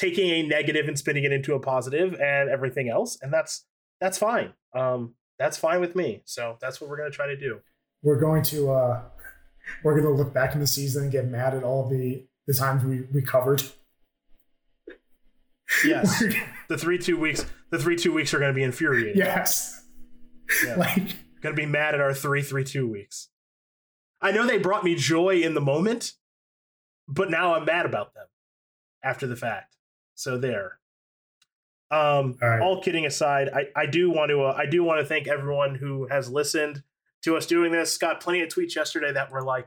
taking a negative and spinning it into a positive and everything else. And that's that's fine. Um, that's fine with me. So that's what we're gonna try to do. We're going to uh we're gonna look back in the season and get mad at all the the times we, we covered. Yes. the three two weeks the three two weeks are gonna be infuriating. Yes. Yeah. Like gonna be mad at our three three two weeks. I know they brought me joy in the moment, but now I'm mad about them after the fact. So there. Um, all, right. all kidding aside, I, I do want to uh, I do want to thank everyone who has listened to us doing this. Got plenty of tweets yesterday that were like,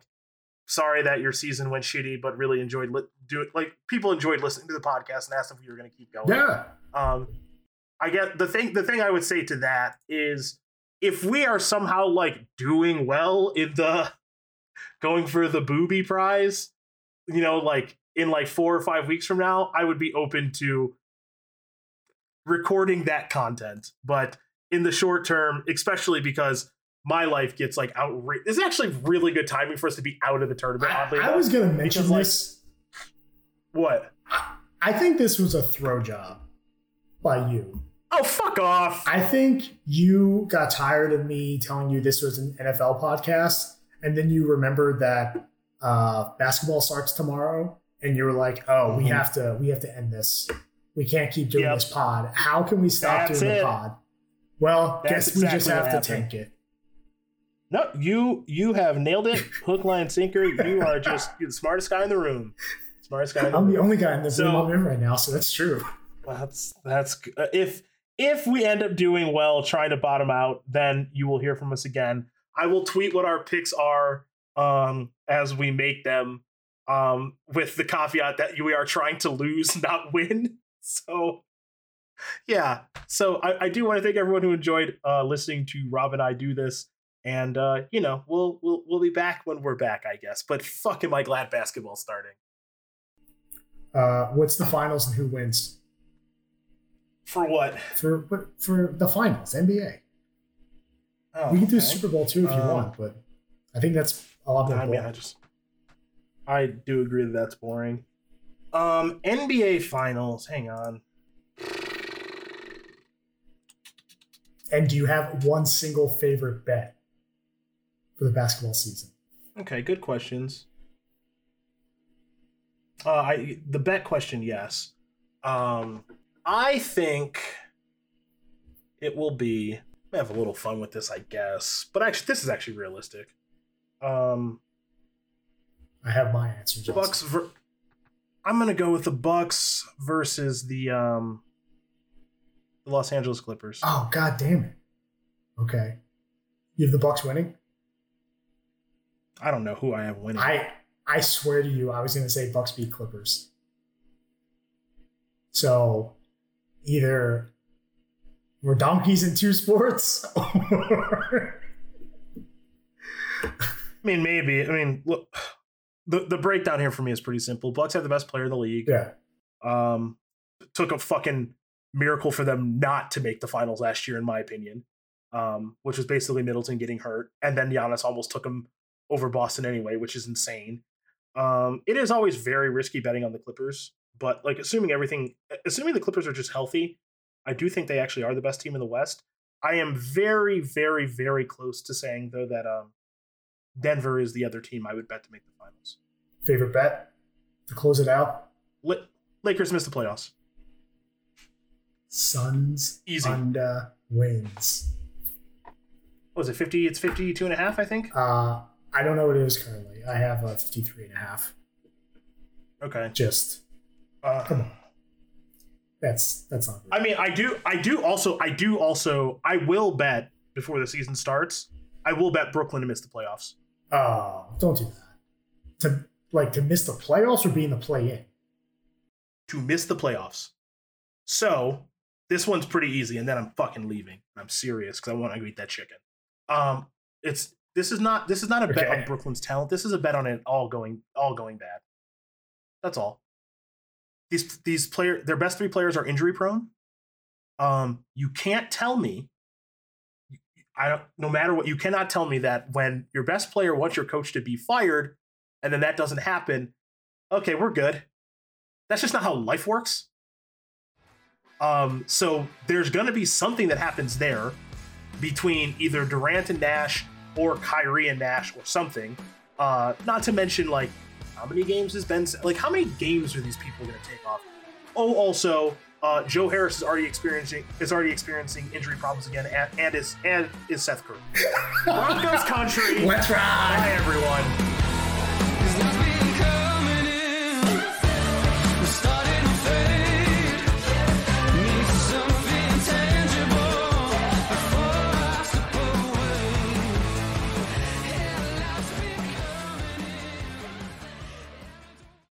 "Sorry that your season went shitty, but really enjoyed li- do it." Like people enjoyed listening to the podcast and asked if we were going to keep going. Yeah. Um, I get the thing. The thing I would say to that is, if we are somehow like doing well in the going for the booby prize, you know, like in like four or five weeks from now, I would be open to recording that content. But in the short term, especially because my life gets like outrageous. It's actually really good timing for us to be out of the tournament. Oddly I, I was going to mention this. Like, what? I think this was a throw job by you. Oh, fuck off. I think you got tired of me telling you this was an NFL podcast, and then you remembered that uh, basketball starts tomorrow, and you were like, "Oh, we mm-hmm. have to, we have to end this. We can't keep doing yep. this pod. How can we stop That's doing it. the pod?" Well, That's guess exactly we just have to tank it. No, you you have nailed it, hook, line, sinker. You are just the smartest guy in the room. Smartest guy. I'm the, the only guy in the so, room right now, so that's true. That's that's uh, if if we end up doing well trying to bottom out, then you will hear from us again. I will tweet what our picks are um, as we make them, um, with the caveat that we are trying to lose, not win. So, yeah. So I, I do want to thank everyone who enjoyed uh, listening to Rob and I do this. And uh, you know, we'll we'll we'll be back when we're back, I guess. But fuck, am I glad basketball's starting? Uh, what's the finals and who wins? For what? For for the finals, NBA. Oh, we can okay. do Super Bowl too if you uh, want, but I think that's lot more. I mean, I just I do agree that that's boring. Um, NBA Finals. Hang on. And do you have one single favorite bet for the basketball season? Okay, good questions. Uh, I the bet question, yes. Um, I think it will be. I have a little fun with this, I guess. But actually, this is actually realistic. Um, I have my answer. Bucks. Ver- I'm gonna go with the Bucks versus the um, the Los Angeles Clippers. Oh god damn it! Okay, you have the Bucks winning. I don't know who I have winning. I I swear to you, I was gonna say Bucks beat Clippers. So either we're donkeys in two sports, or I mean, maybe. I mean, look, the the breakdown here for me is pretty simple. Bucks have the best player in the league. Yeah. Um, took a fucking miracle for them not to make the finals last year, in my opinion. Um, which was basically Middleton getting hurt, and then Giannis almost took him over Boston anyway, which is insane. Um, it is always very risky betting on the Clippers, but like assuming everything, assuming the Clippers are just healthy, I do think they actually are the best team in the West. I am very, very, very close to saying though that um, Denver is the other team I would bet to make the finals. Favorite bet to close it out? La- Lakers missed the playoffs. Suns Easy. under wins. What was it 50? It's 52 and a half, I think. Uh, I don't know what it is currently. I have uh, 53 and a half. Okay. Just Uh, come on. That's that's not. I mean, I do, I do also, I do also, I will bet before the season starts. I will bet Brooklyn to miss the playoffs. Oh, don't do that. To like to miss the playoffs or be in the play in. To miss the playoffs. So this one's pretty easy, and then I'm fucking leaving. I'm serious because I want to eat that chicken. Um, it's this is not this is not a bet Okay. on Brooklyn's talent. This is a bet on it all going all going bad. That's all. These these player their best three players are injury prone. Um, you can't tell me. I don't. No matter what, you cannot tell me that when your best player wants your coach to be fired, and then that doesn't happen. Okay, we're good. That's just not how life works. Um, so there's going to be something that happens there between either Durant and Nash or Kyrie and Nash or something. Uh, not to mention like how many games has Ben like how many games are these people going to take off? Oh, also uh, Joe Harris is already experiencing is already experiencing injury problems again, and, and is and is Seth Curry. Broncos country. Let's ride. Bye everyone.